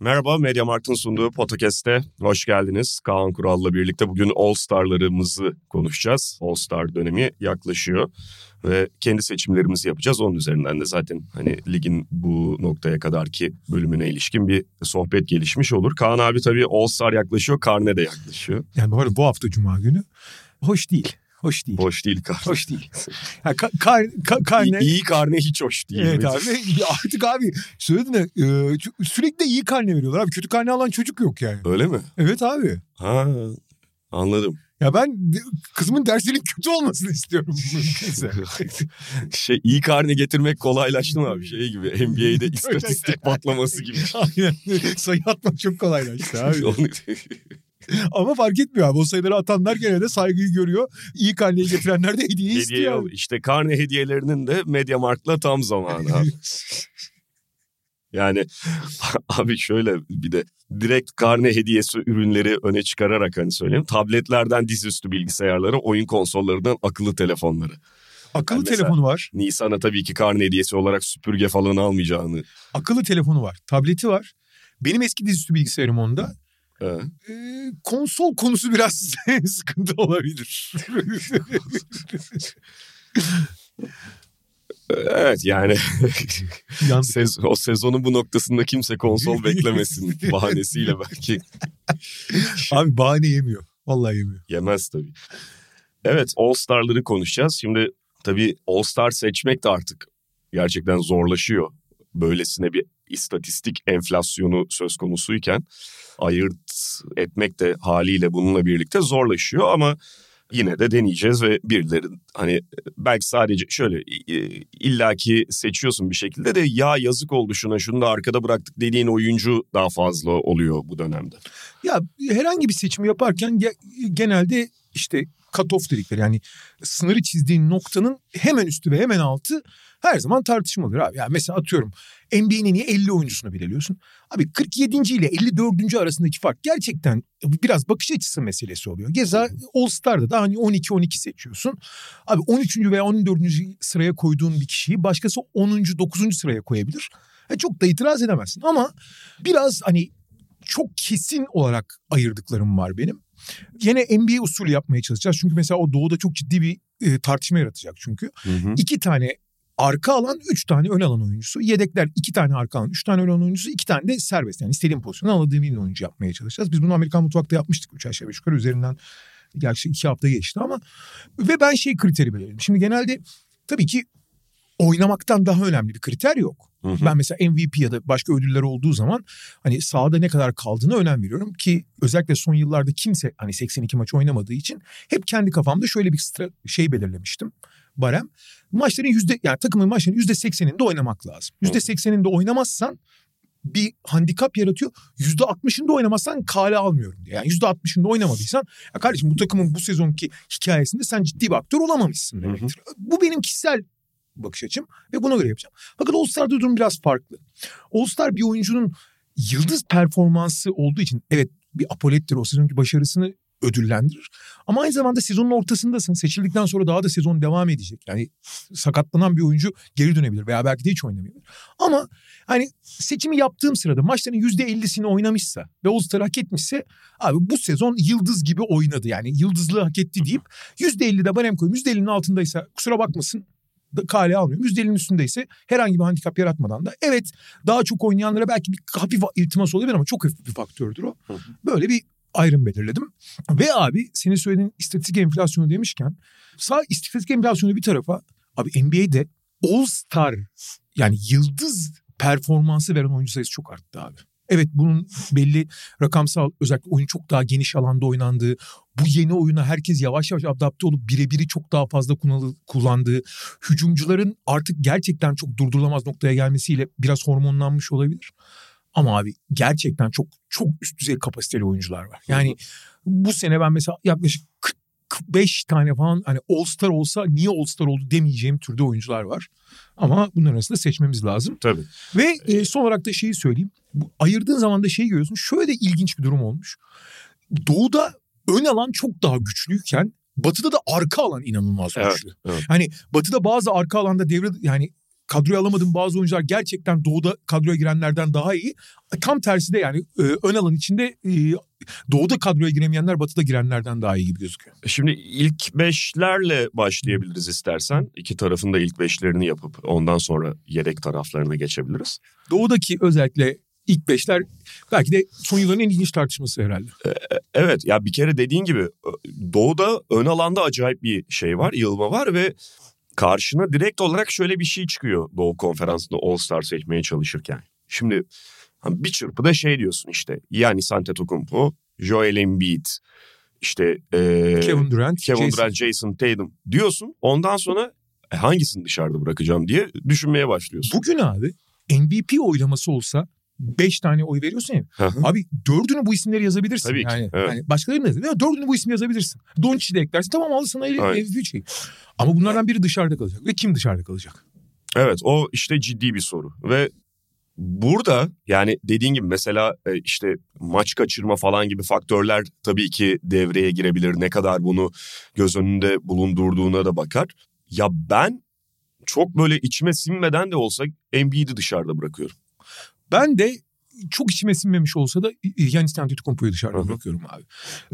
Merhaba, Media Markt'ın sunduğu podcast'te hoş geldiniz. Kaan Kural'la birlikte bugün All Star'larımızı konuşacağız. All Star dönemi yaklaşıyor ve kendi seçimlerimizi yapacağız. Onun üzerinden de zaten hani ligin bu noktaya kadarki bölümüne ilişkin bir sohbet gelişmiş olur. Kaan abi tabii All Star yaklaşıyor, karne de yaklaşıyor. Yani bu arada bu hafta Cuma günü hoş değil. Hoş değil. Hoş değil karne. Hoş değil. Ya ka, kar, ka, karne... İyi, iyi karne hiç hoş değil. Evet abi artık abi söyledin de e, sürekli iyi karne veriyorlar abi. Kötü karne alan çocuk yok yani. Öyle mi? Evet abi. Ha anladım. Ya ben kızımın derslerinin kötü olmasını istiyorum. şey iyi karne getirmek kolaylaştı mı abi? Şey gibi NBA'de istatistik patlaması gibi. Aynen. Sayı atmak çok kolaylaştı abi. Ama fark etmiyor abi. O sayıları atanlar gene de saygıyı görüyor. İyi karneyi getirenler de hediye, hediye istiyor. Abi. İşte karne hediyelerinin de Mediamarkt'la tam zamanı abi. yani abi şöyle bir de direkt karne hediyesi ürünleri öne çıkararak hani söyleyeyim. Tabletlerden dizüstü bilgisayarlara, oyun konsollarından akıllı telefonları. Akıllı yani telefonu var. Nisan'a tabii ki karne hediyesi olarak süpürge falan almayacağını. Akıllı telefonu var. Tableti var. Benim eski dizüstü bilgisayarım onda. Evet. Ee, konsol konusu biraz sıkıntı olabilir. evet yani Sez, o sezonun bu noktasında kimse konsol beklemesin bahanesiyle belki. Abi bahane yemiyor. Vallahi yemiyor. Yemez tabii. Evet All Star'ları konuşacağız. Şimdi tabii All Star seçmek de artık gerçekten zorlaşıyor. Böylesine bir istatistik enflasyonu söz konusuyken ayırt etmek de haliyle bununla birlikte zorlaşıyor ama yine de deneyeceğiz ve birileri hani belki sadece şöyle illaki seçiyorsun bir şekilde de ya yazık oldu şuna şunu da arkada bıraktık dediğin oyuncu daha fazla oluyor bu dönemde. Ya herhangi bir seçim yaparken genelde işte cut-off dedikleri yani sınırı çizdiğin noktanın hemen üstü ve hemen altı her zaman tartışmalıdır abi. Yani mesela atıyorum NBA'nin niye 50 oyuncusunu belirliyorsun? Abi 47. ile 54. arasındaki fark gerçekten biraz bakış açısı meselesi oluyor. Geza All Star'da da hani 12-12 seçiyorsun. Abi 13. veya 14. sıraya koyduğun bir kişiyi başkası 10. 9. sıraya koyabilir. E çok da itiraz edemezsin ama biraz hani çok kesin olarak ayırdıklarım var benim. Yine NBA usulü yapmaya çalışacağız. Çünkü mesela o doğuda çok ciddi bir e, tartışma yaratacak çünkü. Hı hı. İki tane arka alan 3 tane ön alan oyuncusu. Yedekler 2 tane arka alan 3 tane ön alan oyuncusu 2 tane de serbest. Yani istediğim pozisyonu aladığım bir oyuncu yapmaya çalışacağız. Biz bunu Amerikan mutfakta yapmıştık 3 aşağı 5 yukarı üzerinden. Gerçi 2 hafta geçti ama. Ve ben şey kriteri belirledim. Şimdi genelde tabii ki oynamaktan daha önemli bir kriter yok. Hı hı. Ben mesela MVP ya da başka ödüller olduğu zaman hani sahada ne kadar kaldığına önem veriyorum ki özellikle son yıllarda kimse hani 82 maç oynamadığı için hep kendi kafamda şöyle bir şey belirlemiştim barem. Maçların yüzde yani takımın maçların yüzde sekseninde oynamak lazım. Yüzde sekseninde oynamazsan bir handikap yaratıyor. Yüzde altmışında oynamazsan kale almıyorum diye. Yani yüzde altmışında oynamadıysan ya kardeşim bu takımın bu sezonki hikayesinde sen ciddi bir aktör olamamışsın demektir. Hı hı. Bu benim kişisel bakış açım ve buna göre yapacağım. Fakat All Star'da durum biraz farklı. All Star bir oyuncunun yıldız performansı olduğu için evet bir apolettir o sezonki başarısını ödüllendirir. Ama aynı zamanda sezonun ortasındasın. Seçildikten sonra daha da sezon devam edecek. Yani sakatlanan bir oyuncu geri dönebilir veya belki de hiç oynamayabilir. Ama hani seçimi yaptığım sırada maçların %50'sini oynamışsa ve All-Star hak etmişse abi bu sezon yıldız gibi oynadı. Yani yıldızlığı hak etti deyip %50 de barem koyayım. %50'nin altındaysa kusura bakmasın kale almıyorum. %50'nin üstündeyse herhangi bir handikap yaratmadan da evet daha çok oynayanlara belki bir hafif iltimas olabilir ama çok hafif bir faktördür o. Böyle bir ayrım belirledim. Ve abi senin söylediğin istatistik enflasyonu demişken sağ istatistik enflasyonu bir tarafa abi NBA'de All Star yani yıldız performansı veren oyuncu sayısı çok arttı abi. Evet bunun belli rakamsal özellikle oyun çok daha geniş alanda oynandığı, bu yeni oyuna herkes yavaş yavaş adapte olup birebiri çok daha fazla kullandığı, hücumcuların artık gerçekten çok durdurulamaz noktaya gelmesiyle biraz hormonlanmış olabilir. Ama abi gerçekten çok çok üst düzey kapasiteli oyuncular var. Yani Bu sene ben mesela yaklaşık 45 tane falan hani All Star olsa niye All Star oldu demeyeceğim türde oyuncular var. Ama bunların arasında seçmemiz lazım. Tabii. Ve e, son olarak da şeyi söyleyeyim. Bu, ayırdığın zaman da şeyi görüyorsun. Şöyle de ilginç bir durum olmuş. Doğuda ön alan çok daha güçlüyken Batı'da da arka alan inanılmaz Evet, güçlü. evet. Hani Batı'da bazı arka alanda devre yani kadroya alamadığım bazı oyuncular gerçekten doğuda kadroya girenlerden daha iyi. Tam tersi de yani e, ön alan içinde e, doğuda kadroya giremeyenler batıda girenlerden daha iyi gibi gözüküyor. Şimdi ilk beşlerle başlayabiliriz istersen. İki tarafın da ilk beşlerini yapıp ondan sonra yedek taraflarına geçebiliriz. Doğudaki özellikle ilk beşler belki de son yılların en ilginç tartışması herhalde. Evet ya bir kere dediğin gibi Doğu'da ön alanda acayip bir şey var, yılma var ve karşına direkt olarak şöyle bir şey çıkıyor Doğu Konferansı'nda All Star seçmeye çalışırken. Şimdi bir çırpıda şey diyorsun işte yani Antetokounmpo, Joel Embiid, işte e, Kevin Durant, Kevin Jason- Durant, Jason Tatum diyorsun. Ondan sonra e, hangisini dışarıda bırakacağım diye düşünmeye başlıyorsun. Bugün abi MVP oylaması olsa 5 tane oy veriyorsun ya. Abi dördünü bu isimleri yazabilirsin. Tabii ki, yani, evet. yani başkalarını da yazabilirsin. Dördünü bu ismi yazabilirsin. Doncic'i de eklersin. Tamam al sana. MVP. Ama bunlardan biri dışarıda kalacak. Ve kim dışarıda kalacak? Evet o işte ciddi bir soru ve burada yani dediğin gibi mesela e, işte maç kaçırma falan gibi faktörler tabii ki devreye girebilir. Ne kadar bunu göz önünde bulundurduğuna da bakar. Ya ben çok böyle içime sinmeden de olsa Embiid'i dışarıda bırakıyorum. Ben de çok içime sinmemiş olsa da Yanis Antetokounmpo'yu dışarıda bırakıyorum abi.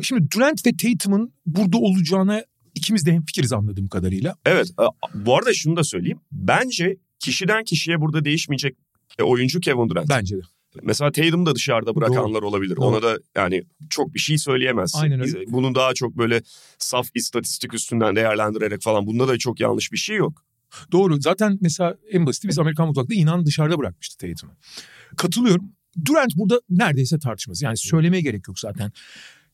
Şimdi Durant ve Tatum'un burada olacağına ikimiz de hemfikiriz anladığım kadarıyla. Evet e, bu arada şunu da söyleyeyim. Bence kişiden kişiye burada değişmeyecek e, oyuncu Kevin Durant. Bence de. Mesela Tatum'u da dışarıda bırakanlar olabilir. Doğru. Ona da yani çok bir şey söyleyemezsin. Aynen öyle. Bunun daha çok böyle saf istatistik üstünden değerlendirerek falan bunda da çok yanlış bir şey yok. Doğru. Zaten mesela en basiti biz Amerikan mutfakta inan dışarıda bırakmıştı Tatum'u. Katılıyorum. Durant burada neredeyse tartışması. Yani söylemeye gerek yok zaten.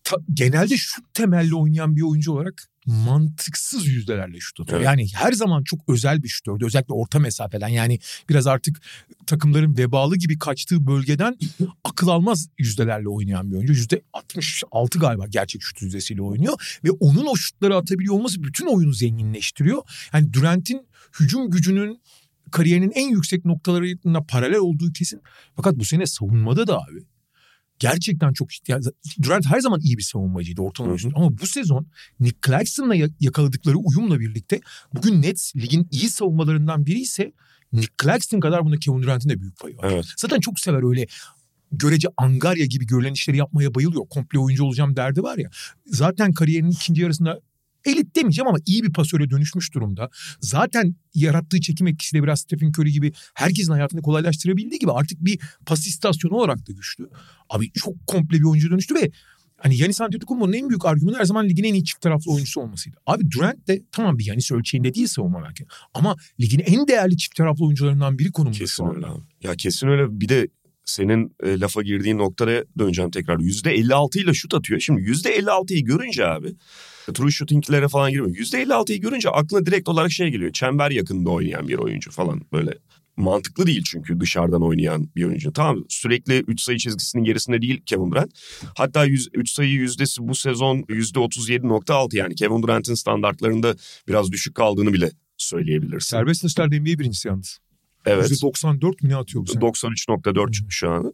Ta- genelde şut temelli oynayan bir oyuncu olarak mantıksız yüzdelerle şut atıyor. Evet. Yani her zaman çok özel bir şutördü. Özellikle orta mesafeden. Yani biraz artık takımların vebalı gibi kaçtığı bölgeden akıl almaz yüzdelerle oynayan bir oyuncu. Yüzde 66 galiba gerçek şut yüzdesiyle oynuyor. Ve onun o şutları atabiliyor olması bütün oyunu zenginleştiriyor. Yani Durant'in hücum gücünün kariyerinin en yüksek noktalarına paralel olduğu kesin. Fakat bu sene savunmada da abi. Gerçekten çok yani Durant her zaman iyi bir savunmacıydı ortalama oyuncu. Ama bu sezon Nick Claxton'la ya- yakaladıkları uyumla birlikte bugün Nets ligin iyi savunmalarından biri ise Nick Claxton kadar bunda Kevin Durant'in de büyük payı var. Evet. Zaten çok sever öyle görece angarya gibi görülen işleri yapmaya bayılıyor. Komple oyuncu olacağım derdi var ya. Zaten kariyerinin ikinci yarısında elit demeyeceğim ama iyi bir pasöre dönüşmüş durumda. Zaten yarattığı çekim etkisiyle biraz Stephen Curry gibi herkesin hayatını kolaylaştırabildiği gibi artık bir pas istasyonu olarak da güçlü. Abi çok komple bir oyuncu dönüştü ve hani Yanis Antetokounmpo'nun en büyük argümanı her zaman ligin en iyi çift taraflı oyuncusu olmasıydı. Abi Durant de tamam bir Yanis ölçeğinde değil savunma belki. Ama ligin en değerli çift taraflı oyuncularından biri konumunda Kesin şu anda. öyle. Ya kesin öyle bir de senin e, lafa girdiğin noktaya döneceğim tekrar. %56 ile şut atıyor. Şimdi %56'yı görünce abi true shooting'lere falan girmiyor. %56'yı görünce aklına direkt olarak şey geliyor. Çember yakında oynayan bir oyuncu falan böyle. Mantıklı değil çünkü dışarıdan oynayan bir oyuncu. Tamam sürekli 3 sayı çizgisinin gerisinde değil Kevin Durant. Hatta 3 sayı yüzdesi bu sezon %37.6 yani Kevin Durant'in standartlarında biraz düşük kaldığını bile söyleyebilirsin. Serbest atışlarda NBA birincisi yalnız. Evet. %94 mü ne atıyor bu sene? 93.4 çıkmış şu an.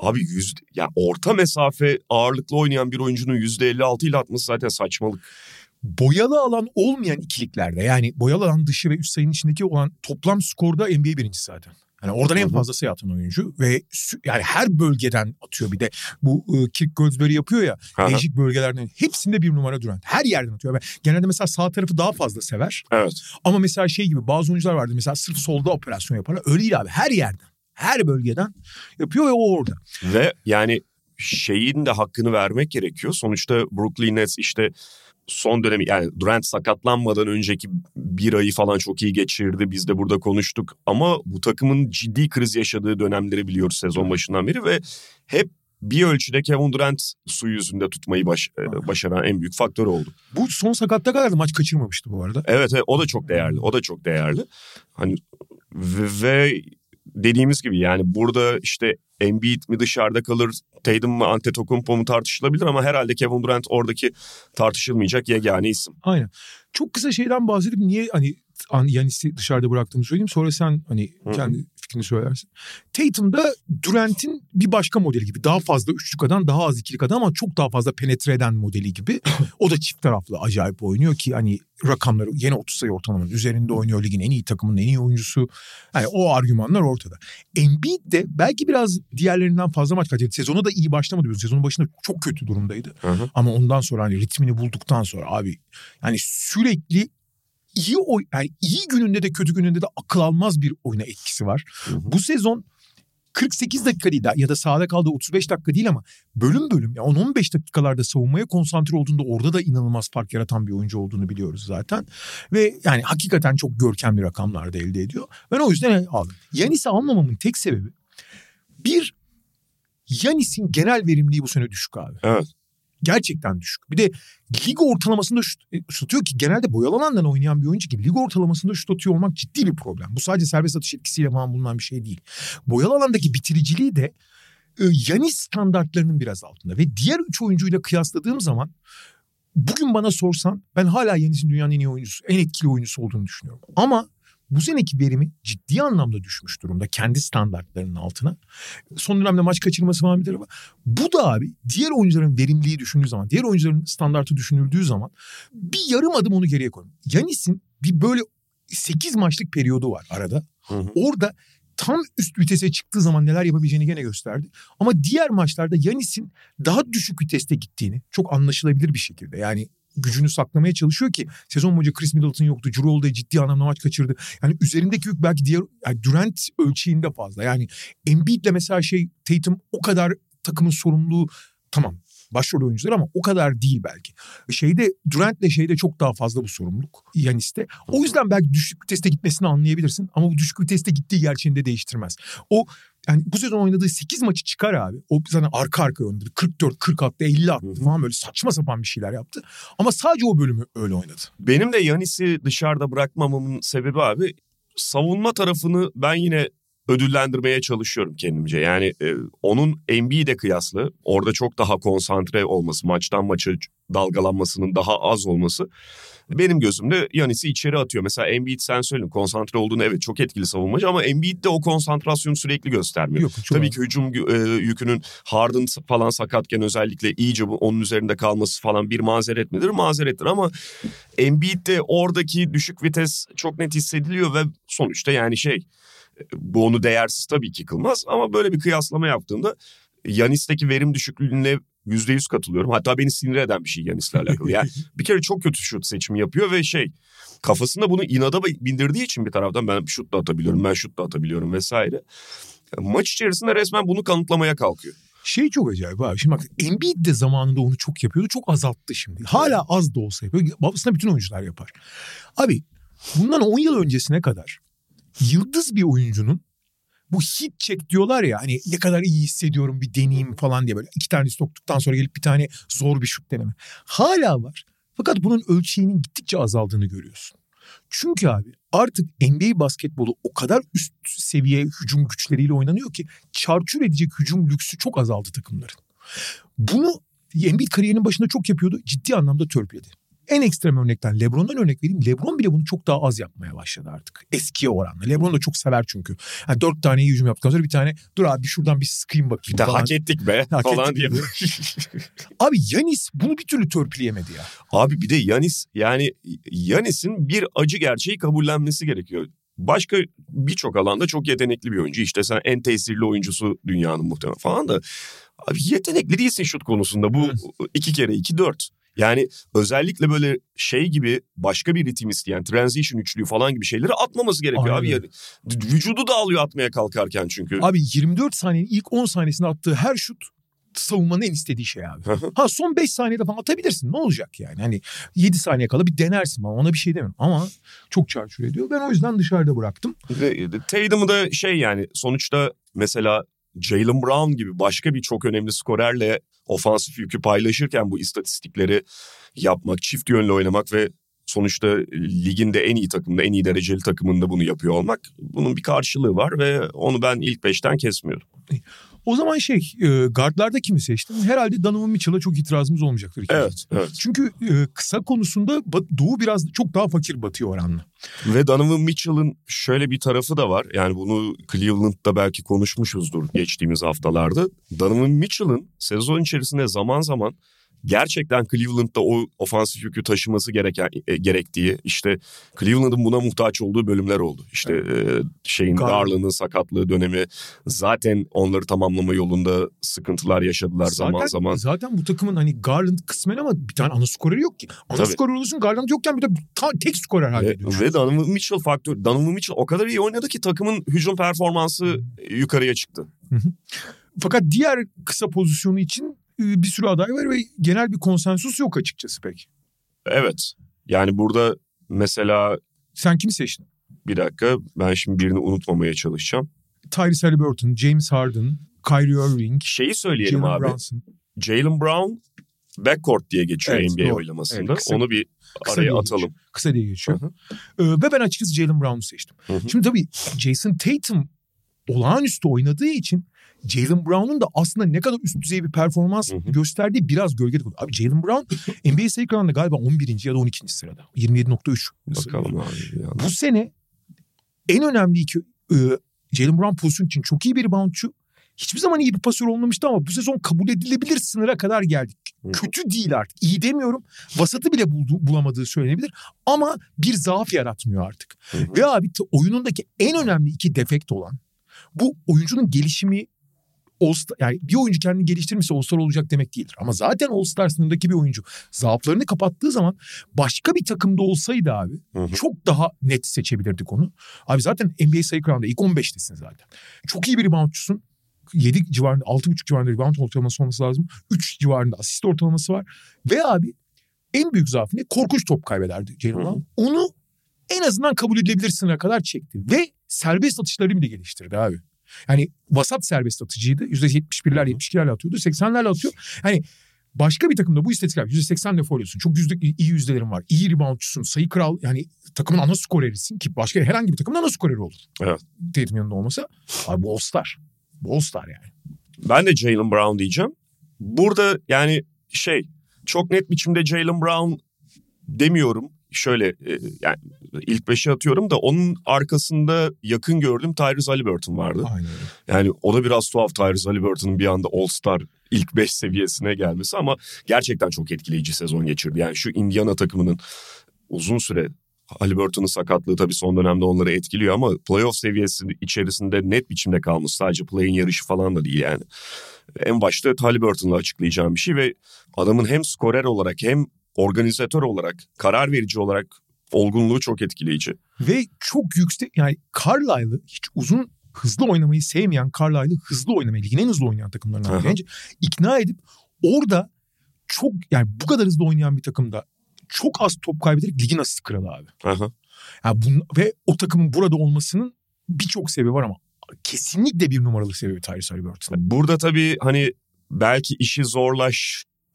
Abi yüzde, ya orta mesafe ağırlıklı oynayan bir oyuncunun %56 ile atması zaten saçmalık. boyalı alan olmayan ikiliklerde yani boyalı alan dışı ve üst sayının içindeki olan toplam skorda NBA birincisi zaten. Yani oradan en Hı hı. fazla sayı atan oyuncu ve yani her bölgeden atıyor bir de. Bu e, Kirk Goldsberry yapıyor ya Aha. değişik bölgelerden hepsinde bir numara duran. Her yerden atıyor. Ve genelde mesela sağ tarafı daha fazla sever. Evet. Ama mesela şey gibi bazı oyuncular vardı mesela sırf solda operasyon yaparlar. Öyle değil abi her yerden. Her bölgeden yapıyor ve o orada. Ve yani şeyin de hakkını vermek gerekiyor. Sonuçta Brooklyn Nets işte son dönemi yani Durant sakatlanmadan önceki bir ayı falan çok iyi geçirdi. Biz de burada konuştuk. Ama bu takımın ciddi kriz yaşadığı dönemleri biliyoruz sezon başından beri ve hep bir ölçüde Kevin Durant su yüzünde tutmayı baş, e, başaran en büyük faktör oldu. Bu son sakatlığa kadar da maç kaçırmamıştı bu arada. Evet, evet o da çok değerli. O da çok değerli. Hani ve, ve dediğimiz gibi yani burada işte Embiid mi dışarıda kalır, Tatum mu Antetokounmpo mu tartışılabilir ama herhalde Kevin Durant oradaki tartışılmayacak yegane isim. Aynen. Çok kısa şeyden bahsedip niye hani Yanis'i dışarıda bıraktığımı söyleyeyim. Sonra sen hani kendi fikrini söylersin. Tatum'da Durant'in bir başka modeli gibi. Daha fazla üçlük adam, daha az ikilik adam ama çok daha fazla penetre eden modeli gibi. o da çift taraflı acayip oynuyor ki hani rakamları yine 30 sayı ortalamanın üzerinde oynuyor. Ligin en iyi takımının en iyi oyuncusu. Yani o argümanlar ortada. Embiid de belki biraz diğerlerinden fazla maç kaçırdı. Sezonu da iyi başlamadı. Sezonun başında çok kötü durumdaydı. Hı hı. Ama ondan sonra hani ritmini bulduktan sonra abi yani sürekli iyi oy yani iyi gününde de kötü gününde de akıl almaz bir oyuna etkisi var. Hı hı. Bu sezon 48 dakika değil ya da sahada kaldığı 35 dakika değil ama bölüm bölüm ya 10-15 dakikalarda savunmaya konsantre olduğunda orada da inanılmaz fark yaratan bir oyuncu olduğunu biliyoruz zaten. Ve yani hakikaten çok görkemli rakamlar da elde ediyor. Ben o yüzden aldım. Yanis'i almamamın tek sebebi bir Yanis'in genel verimliliği bu sene düşük abi. Evet gerçekten düşük. Bir de lig ortalamasında şut, e, şut atıyor ki genelde boyalı alandan oynayan bir oyuncu gibi lig ortalamasında şut atıyor olmak ciddi bir problem. Bu sadece serbest atış etkisiyle falan bulunan bir şey değil. Boyalı alandaki bitiriciliği de e, Yanis standartlarının biraz altında ve diğer üç oyuncuyla kıyasladığım zaman bugün bana sorsan ben hala Yanis'in dünyanın en iyi oyuncusu, en etkili oyuncusu olduğunu düşünüyorum. Ama bu seneki verimi ciddi anlamda düşmüş durumda kendi standartlarının altına. Son dönemde maç kaçırması falan bir tarafı. Bu da abi diğer oyuncuların verimliliği düşündüğü zaman, diğer oyuncuların standartı düşünüldüğü zaman bir yarım adım onu geriye koyun. Yanis'in bir böyle 8 maçlık periyodu var arada. Hı hı. Orada tam üst vitese çıktığı zaman neler yapabileceğini gene gösterdi. Ama diğer maçlarda Yanis'in daha düşük viteste gittiğini çok anlaşılabilir bir şekilde. Yani gücünü saklamaya çalışıyor ki sezon boyunca Chris Middleton yoktu. Holiday ciddi anlamda maç kaçırdı. Yani üzerindeki yük belki diğer yani Durant ölçeğinde fazla. Yani Embiid'le mesela şey Tatum o kadar takımın sorumluluğu tamam başrol oyuncular ama o kadar değil belki. Şeyde Durant'le şeyde çok daha fazla bu sorumluluk Yanis'te. O yüzden belki düşük viteste gitmesini anlayabilirsin ama bu düşük viteste gittiği gerçeğini de değiştirmez. O yani bu sezon oynadığı 8 maçı çıkar abi. O zaten arka arka oynadı. 44, 40 attı, 50 attı falan böyle saçma sapan bir şeyler yaptı. Ama sadece o bölümü öyle oynadı. Benim de Yanis'i dışarıda bırakmamamın sebebi abi savunma tarafını ben yine ödüllendirmeye çalışıyorum kendimce. Yani e, onun NBA'de kıyaslı orada çok daha konsantre olması, maçtan maça dalgalanmasının daha az olması benim gözümde Yanis'i içeri atıyor. Mesela Embiid sen söyledin konsantre olduğunu evet çok etkili savunmacı ama Embiid de o konsantrasyonu sürekli göstermiyor. Yok, Tabii var. ki hücum e, yükünün Harden falan sakatken özellikle iyice onun üzerinde kalması falan bir mazeret midir? Mazerettir ama Embiid de oradaki düşük vites çok net hissediliyor ve sonuçta yani şey bu onu değersiz tabii ki kılmaz ama böyle bir kıyaslama yaptığımda Yanis'teki verim düşüklüğüne yüzde yüz katılıyorum. Hatta beni sinir eden bir şey Yanis'le alakalı. Yani bir kere çok kötü şut seçimi yapıyor ve şey kafasında bunu inada bindirdiği için bir taraftan ben şut da atabiliyorum, ben şut da atabiliyorum vesaire. Maç içerisinde resmen bunu kanıtlamaya kalkıyor. Şey çok acayip abi. Şimdi bak Embiid de zamanında onu çok yapıyordu. Çok azalttı şimdi. Hala az da olsa yapıyor. Babasına bütün oyuncular yapar. Abi bundan 10 yıl öncesine kadar yıldız bir oyuncunun bu hit check diyorlar ya hani ne kadar iyi hissediyorum bir deneyim falan diye böyle iki tane soktuktan sonra gelip bir tane zor bir şut deneme. Hala var. Fakat bunun ölçeğinin gittikçe azaldığını görüyorsun. Çünkü abi artık NBA basketbolu o kadar üst seviye hücum güçleriyle oynanıyor ki çarçur edecek hücum lüksü çok azaldı takımların. Bunu NBA kariyerinin başında çok yapıyordu. Ciddi anlamda törpüledi. En ekstrem örnekten Lebron'dan örnek vereyim. Lebron bile bunu çok daha az yapmaya başladı artık. Eskiye oranla. Lebron da çok sever çünkü. Yani dört tane hücum yaptıktan sonra bir tane dur abi şuradan bir sıkayım bakayım. Bir de hak ettik be hak falan diye. abi Yanis bunu bir türlü törpüleyemedi ya. Abi bir de Yanis yani Yanis'in bir acı gerçeği kabullenmesi gerekiyor başka birçok alanda çok yetenekli bir oyuncu. İşte sen en tesirli oyuncusu dünyanın muhtemelen falan da. Abi yetenekli değilsin şut konusunda. Bu iki kere iki dört. Yani özellikle böyle şey gibi başka bir ritim isteyen transition üçlüğü falan gibi şeyleri atmaması gerekiyor Aynen. abi. Yani, vücudu da alıyor atmaya kalkarken çünkü. Abi 24 saniyenin ilk 10 saniyesinde attığı her şut savunmanın en istediği şey abi. ha son 5 saniyede falan atabilirsin ne olacak yani. Hani 7 saniye kala bir denersin ama ona bir şey demiyorum. Ama çok çarçur ediyor. Ben o yüzden dışarıda bıraktım. Ve Tatum'u da şey yani sonuçta mesela Jalen Brown gibi başka bir çok önemli skorerle ofansif yükü paylaşırken bu istatistikleri yapmak, çift yönlü oynamak ve sonuçta liginde en iyi takımda, en iyi dereceli takımında bunu yapıyor olmak bunun bir karşılığı var ve onu ben ilk beşten kesmiyorum. O zaman şey e, guardlarda kimi seçtin? Herhalde Donovan Mitchell'a çok itirazımız olmayacaktır. Evet, evet. Çünkü e, kısa konusunda Doğu biraz çok daha fakir batıyor oranla. Ve Donovan Mitchell'ın şöyle bir tarafı da var. Yani bunu Cleveland'da belki konuşmuşuzdur geçtiğimiz haftalarda. Donovan Mitchell'ın sezon içerisinde zaman zaman gerçekten Cleveland'da o ofansif yükü taşıması gereken e, gerektiği işte Cleveland'ın buna muhtaç olduğu bölümler oldu. İşte e, şeyin Garland. Garland'ın sakatlığı dönemi zaten onları tamamlama yolunda sıkıntılar yaşadılar zaman zaten, zaman. Zaten bu takımın hani Garland kısmen ama bir tane ana skoreri yok ki. Ana Tabii. skorer olursun Garland yokken bir de ta- tek skorer haline dönüşüyor. ve Donovan Mitchell faktör. Donovan Mitchell o kadar iyi oynadı ki takımın hücum performansı yukarıya çıktı. Fakat diğer kısa pozisyonu için bir sürü aday var ve genel bir konsensus yok açıkçası pek. Evet. Yani burada mesela Sen kimi seçtin? bir dakika ben şimdi birini unutmamaya çalışacağım. Tyrese Halliburton, James Harden, Kyrie Irving, Şeyi söyleyelim Jalen abi. Brunson. Jalen Brown backcourt diye geçiyor Evet, NBA doğru. oylamasında. Evet, kısa- Onu bir kısa araya atalım. Kısa diye geçiyor. Hı hı. Ee, ve ben açıkçası Jalen Brown'u seçtim. Hı hı. Şimdi tabii Jason Tatum olağanüstü oynadığı için Jalen Brown'un da aslında ne kadar üst düzey bir performans Hı hı. gösterdiği biraz gölgede kalıyor. Abi Jalen Brown NBA sayı kralında galiba 11. ya da 12. sırada. 27.3. Bakalım abi. yandan. Bu sene en önemli iki e, Jalen Brown pozisyon için çok iyi bir reboundçu. Hiçbir zaman iyi bir pasör olmamıştı ama bu sezon kabul edilebilir sınıra kadar geldik. Hı. Kötü değil artık. İyi demiyorum. Vasatı bile buldu, bulamadığı söylenebilir. Ama bir zaaf yaratmıyor artık. Hı hı. Ve abi oyunundaki en önemli iki defekt olan bu oyuncunun gelişimi All-Star, yani bir oyuncu kendini geliştirmişse All-Star olacak demek değildir. Ama zaten All-Star sınırındaki bir oyuncu zaaflarını kapattığı zaman başka bir takımda olsaydı abi Hı hı. çok daha net seçebilirdik onu. Abi zaten NBA sayı kralında ilk 15'tesin zaten. Çok iyi bir reboundçusun. 7 civarında 6.5 civarında rebound ortalaması olması lazım. 3 civarında asist ortalaması var. Ve abi en büyük zaafı ne? Korkunç top kaybederdi Jalen. Onu en azından kabul edilebilir sınıra kadar çekti. Ve serbest atışlarını bile geliştirdi abi. Yani vasat serbest atıcıydı. %71'ler 72'lerle atıyordu. 80'lerle atıyor. Hani başka bir takımda bu istatistikler %80 defoluyorsun. Çok yüzde, iyi yüzdelerin var. İyi reboundçusun. Sayı kral yani takımın ana skorerisin ki başka herhangi bir takımın ana skoreri olur. Evet. Tatum yanında olmasa. Abi bu All-Star. Bu All-Star yani. Ben de Jalen Brown diyeceğim. Burada yani şey çok net biçimde Jalen Brown demiyorum. Şöyle e, yani ilk beşe atıyorum da onun arkasında yakın gördüğüm Tyrese Halliburton vardı. Aynen. Yani o da biraz tuhaf Tyrese Halliburton'un bir anda All-Star ilk 5 seviyesine gelmesi ama gerçekten çok etkileyici sezon geçirdi. Yani şu Indiana takımının uzun süre Halliburton'un sakatlığı tabii son dönemde onları etkiliyor ama playoff seviyesi içerisinde net biçimde kalmış. Sadece play'in yarışı falan da değil yani. En başta Halliburton'la açıklayacağım bir şey ve adamın hem skorer olarak hem organizatör olarak, karar verici olarak olgunluğu çok etkileyici. Ve çok yüksek yani Carlisle'ı hiç uzun hızlı oynamayı sevmeyen Carlisle'ı hızlı oynamayı ligin en hızlı oynayan takımlarından bence ikna edip orada çok yani bu kadar hızlı oynayan bir takımda çok az top kaybederek ligin asist kralı abi. Aha. Yani bun, ve o takımın burada olmasının birçok sebebi var ama kesinlikle bir numaralı sebebi Tyrese Halliburton. Burada tabii hani belki işi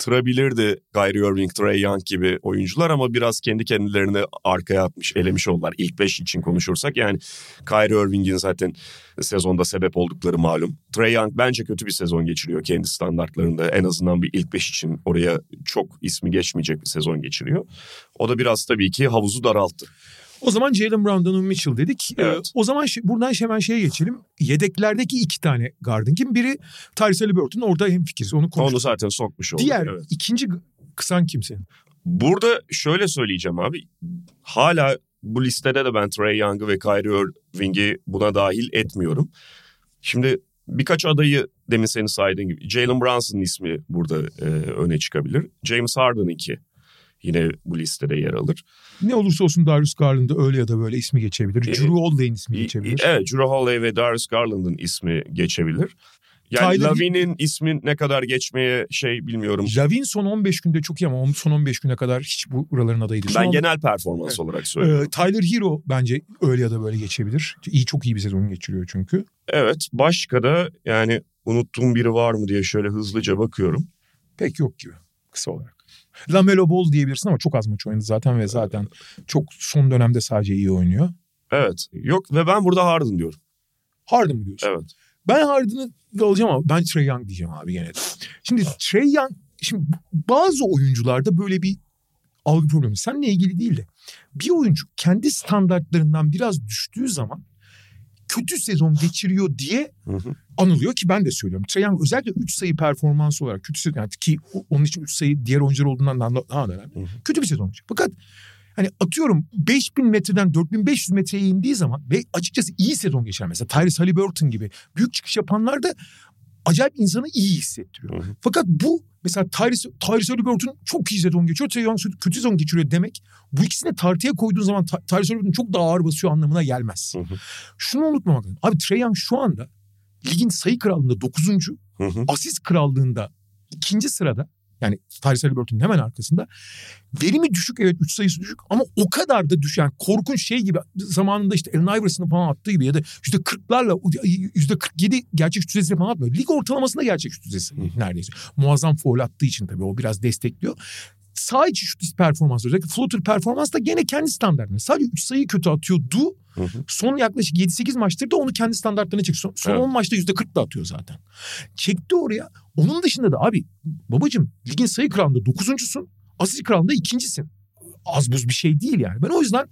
zorlaştırabilirdi Kyrie Irving, Trey Young gibi oyuncular ama biraz kendi kendilerini arkaya atmış, elemiş oldular. İlk beş için konuşursak yani Kyrie Irving'in zaten sezonda sebep oldukları malum. Trey Young bence kötü bir sezon geçiriyor kendi standartlarında. En azından bir ilk beş için oraya çok ismi geçmeyecek bir sezon geçiriyor. O da biraz tabii ki havuzu daralttı. O zaman Jalen Brown, Donovan Mitchell dedik. Evet. Ee, o zaman buradan hemen şeye geçelim. Yedeklerdeki iki tane Garden kim? Biri Tyrese Halliburton orada hemfikiriz. Onu konuştuk. Onu zaten sokmuş olduk. Diğer evet. ikinci kısan kimsin? Burada şöyle söyleyeceğim abi. Hala bu listede de ben Trey Young'ı ve Kyrie Irving'i buna dahil etmiyorum. Şimdi birkaç adayı demin senin saydığın gibi. Jalen Brunson'ın ismi burada e, öne çıkabilir. James Harden'ınki yine bu listede yer alır. Ne olursa olsun Darius Garland'da öyle ya da böyle ismi geçebilir. Ee, Drew Holiday'in ismi İ- geçebilir. Evet, Drew Holiday ve Darius Garland'ın ismi geçebilir. Yani Tyler- Lavin'in ismi ne kadar geçmeye şey bilmiyorum. Lavin son 15 günde çok iyi ama son 15 güne kadar hiç bu buraların adayı değil. Ben Son- genel performans Evet. olarak söylüyorum. Ee, Tyler Hero bence öyle ya da böyle geçebilir. İyi çok iyi bir sezon geçiriyor çünkü. Evet başka da yani unuttuğum biri var mı diye şöyle hızlıca bakıyorum. Pek yok gibi kısa olarak. Lamelo Ball diyebilirsin ama çok az maç oynadı zaten ve zaten çok son dönemde sadece iyi oynuyor. Evet. Yok ve ben burada Harden diyorum. Harden mı diyorsun? Evet. Ben Harden'ı alacağım ama ben Trey Young diyeceğim abi gene de. Şimdi Trey Young, şimdi bazı oyuncularda böyle bir algı problemi. Seninle ilgili değil de bir oyuncu kendi standartlarından biraz düştüğü zaman kötü sezon geçiriyor diye Hı hı. anılıyor ki ben de söylüyorum. Trae Young özellikle 3 sayı performansı olarak kötü sezon yani ki onun için 3 sayı diğer oyuncular olduğundan daha, önemli. Hı hı. Kötü bir sezon geçiriyor. Fakat hani atıyorum 5000 metreden 4500 metreye indiği zaman ve açıkçası iyi sezon geçiren mesela Tyrese Halliburton gibi büyük çıkış yapanlar da acayip insanı iyi hissettiriyor. Hı hı. Fakat bu mesela Tyrese, Tyrese Halliburton çok iyi sezon geçiyor. Trae Young kötü sezon geçiriyor demek bu ikisini tartıya koyduğun zaman Ty- Tyrese Halliburton çok daha ağır basıyor anlamına gelmez. Hı hı. Şunu unutmamak lazım. Abi Trae Young şu anda ligin sayı krallığında 9. Hı hı. asist krallığında ikinci sırada yani Tyrese Halliburton'un hemen arkasında. Verimi düşük evet 3 sayısı düşük ama o kadar da düşük. Yani korkunç şey gibi zamanında işte Allen Iverson'ın falan attığı gibi ya da %40'larla %47 gerçek şut yüzdesiyle falan atmıyor. Lig ortalamasında gerçek şut yüzdesi neredeyse. Muazzam foul attığı için tabii o biraz destekliyor. Sağ içi şut performansı özellikle floater performans da gene kendi standartında. Sadece 3 sayı kötü atıyordu. Hı hı. Son yaklaşık 7-8 maçtır da onu kendi standartlarına çekti. Son, son Evet. 10 maçta %40 da atıyor zaten. Çekti oraya. Onun dışında da abi babacım ligin sayı kralında 9.sun asist kralında ikincisin. Az buz bir şey değil yani. Ben o yüzden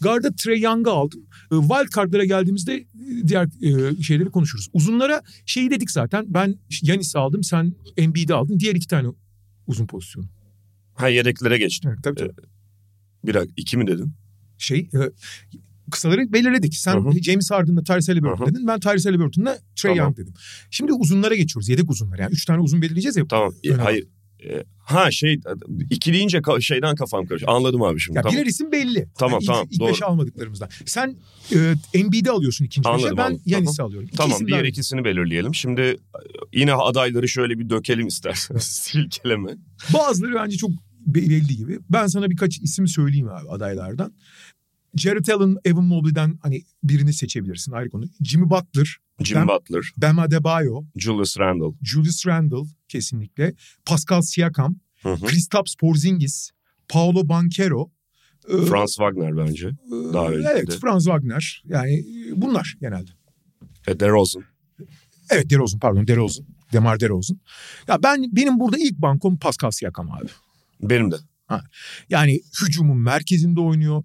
Guard'a Trey Young'ı aldım. E, Wild card'lara geldiğimizde e, diğer e, şeyleri konuşuruz. Uzunlara şeyi dedik zaten. Ben Yanis'i aldım. Sen Embiid'i aldın. Diğer iki tane uzun pozisyonu. Ha yedeklere geçtim. Evet, tabii tabii. Bir dakika iki mi dedin? Şey e, kısaları belirledik. Sen Hı hı. James Harden'la Tyrese Halliburton dedin. Ben Tyrese Halliburton'la Trey Tamam. Young dedim. Şimdi uzunlara geçiyoruz. Yedek uzunlar. Yani üç tane uzun belirleyeceğiz ya. Tamam. E, Öyle hayır. E, ha şey iki deyince şeyden kafam karıştı. Anladım abi şimdi. Ya tamam. birer isim belli. Tamam, Yani ilk, tamam, ilk doğru. beşe almadıklarımızdan. Sen e, Embiid'i alıyorsun ikinci beşe. Anladım, Ben anladım. Yanis'i alıyorum. İki Tamam diğer daha- ikisini belirleyelim. Şimdi e, yine adayları şöyle bir dökelim isterseniz. Silkeleme. Bazıları bence çok belli gibi. Ben sana birkaç isim söyleyeyim abi adaylardan. Jared Allen, Evan Mobley'den hani birini seçebilirsin ayrı konu. Jimmy Butler, Jim Ben- Butler, Bam Adebayo, Julius Randle. Julius Randle kesinlikle. Pascal Siakam. Kristaps Porzingis, Paolo Banchero. e, Franz Wagner bence. e, daha. Evet Franz Wagner. Yani e, bunlar genelde. E, DeRozan. Evet DeRozan pardon DeRozan. Demar DeRozan. Ya ben benim burada ilk bankom Pascal Siakam abi. Benim de. Yani hücumun merkezinde oynuyor.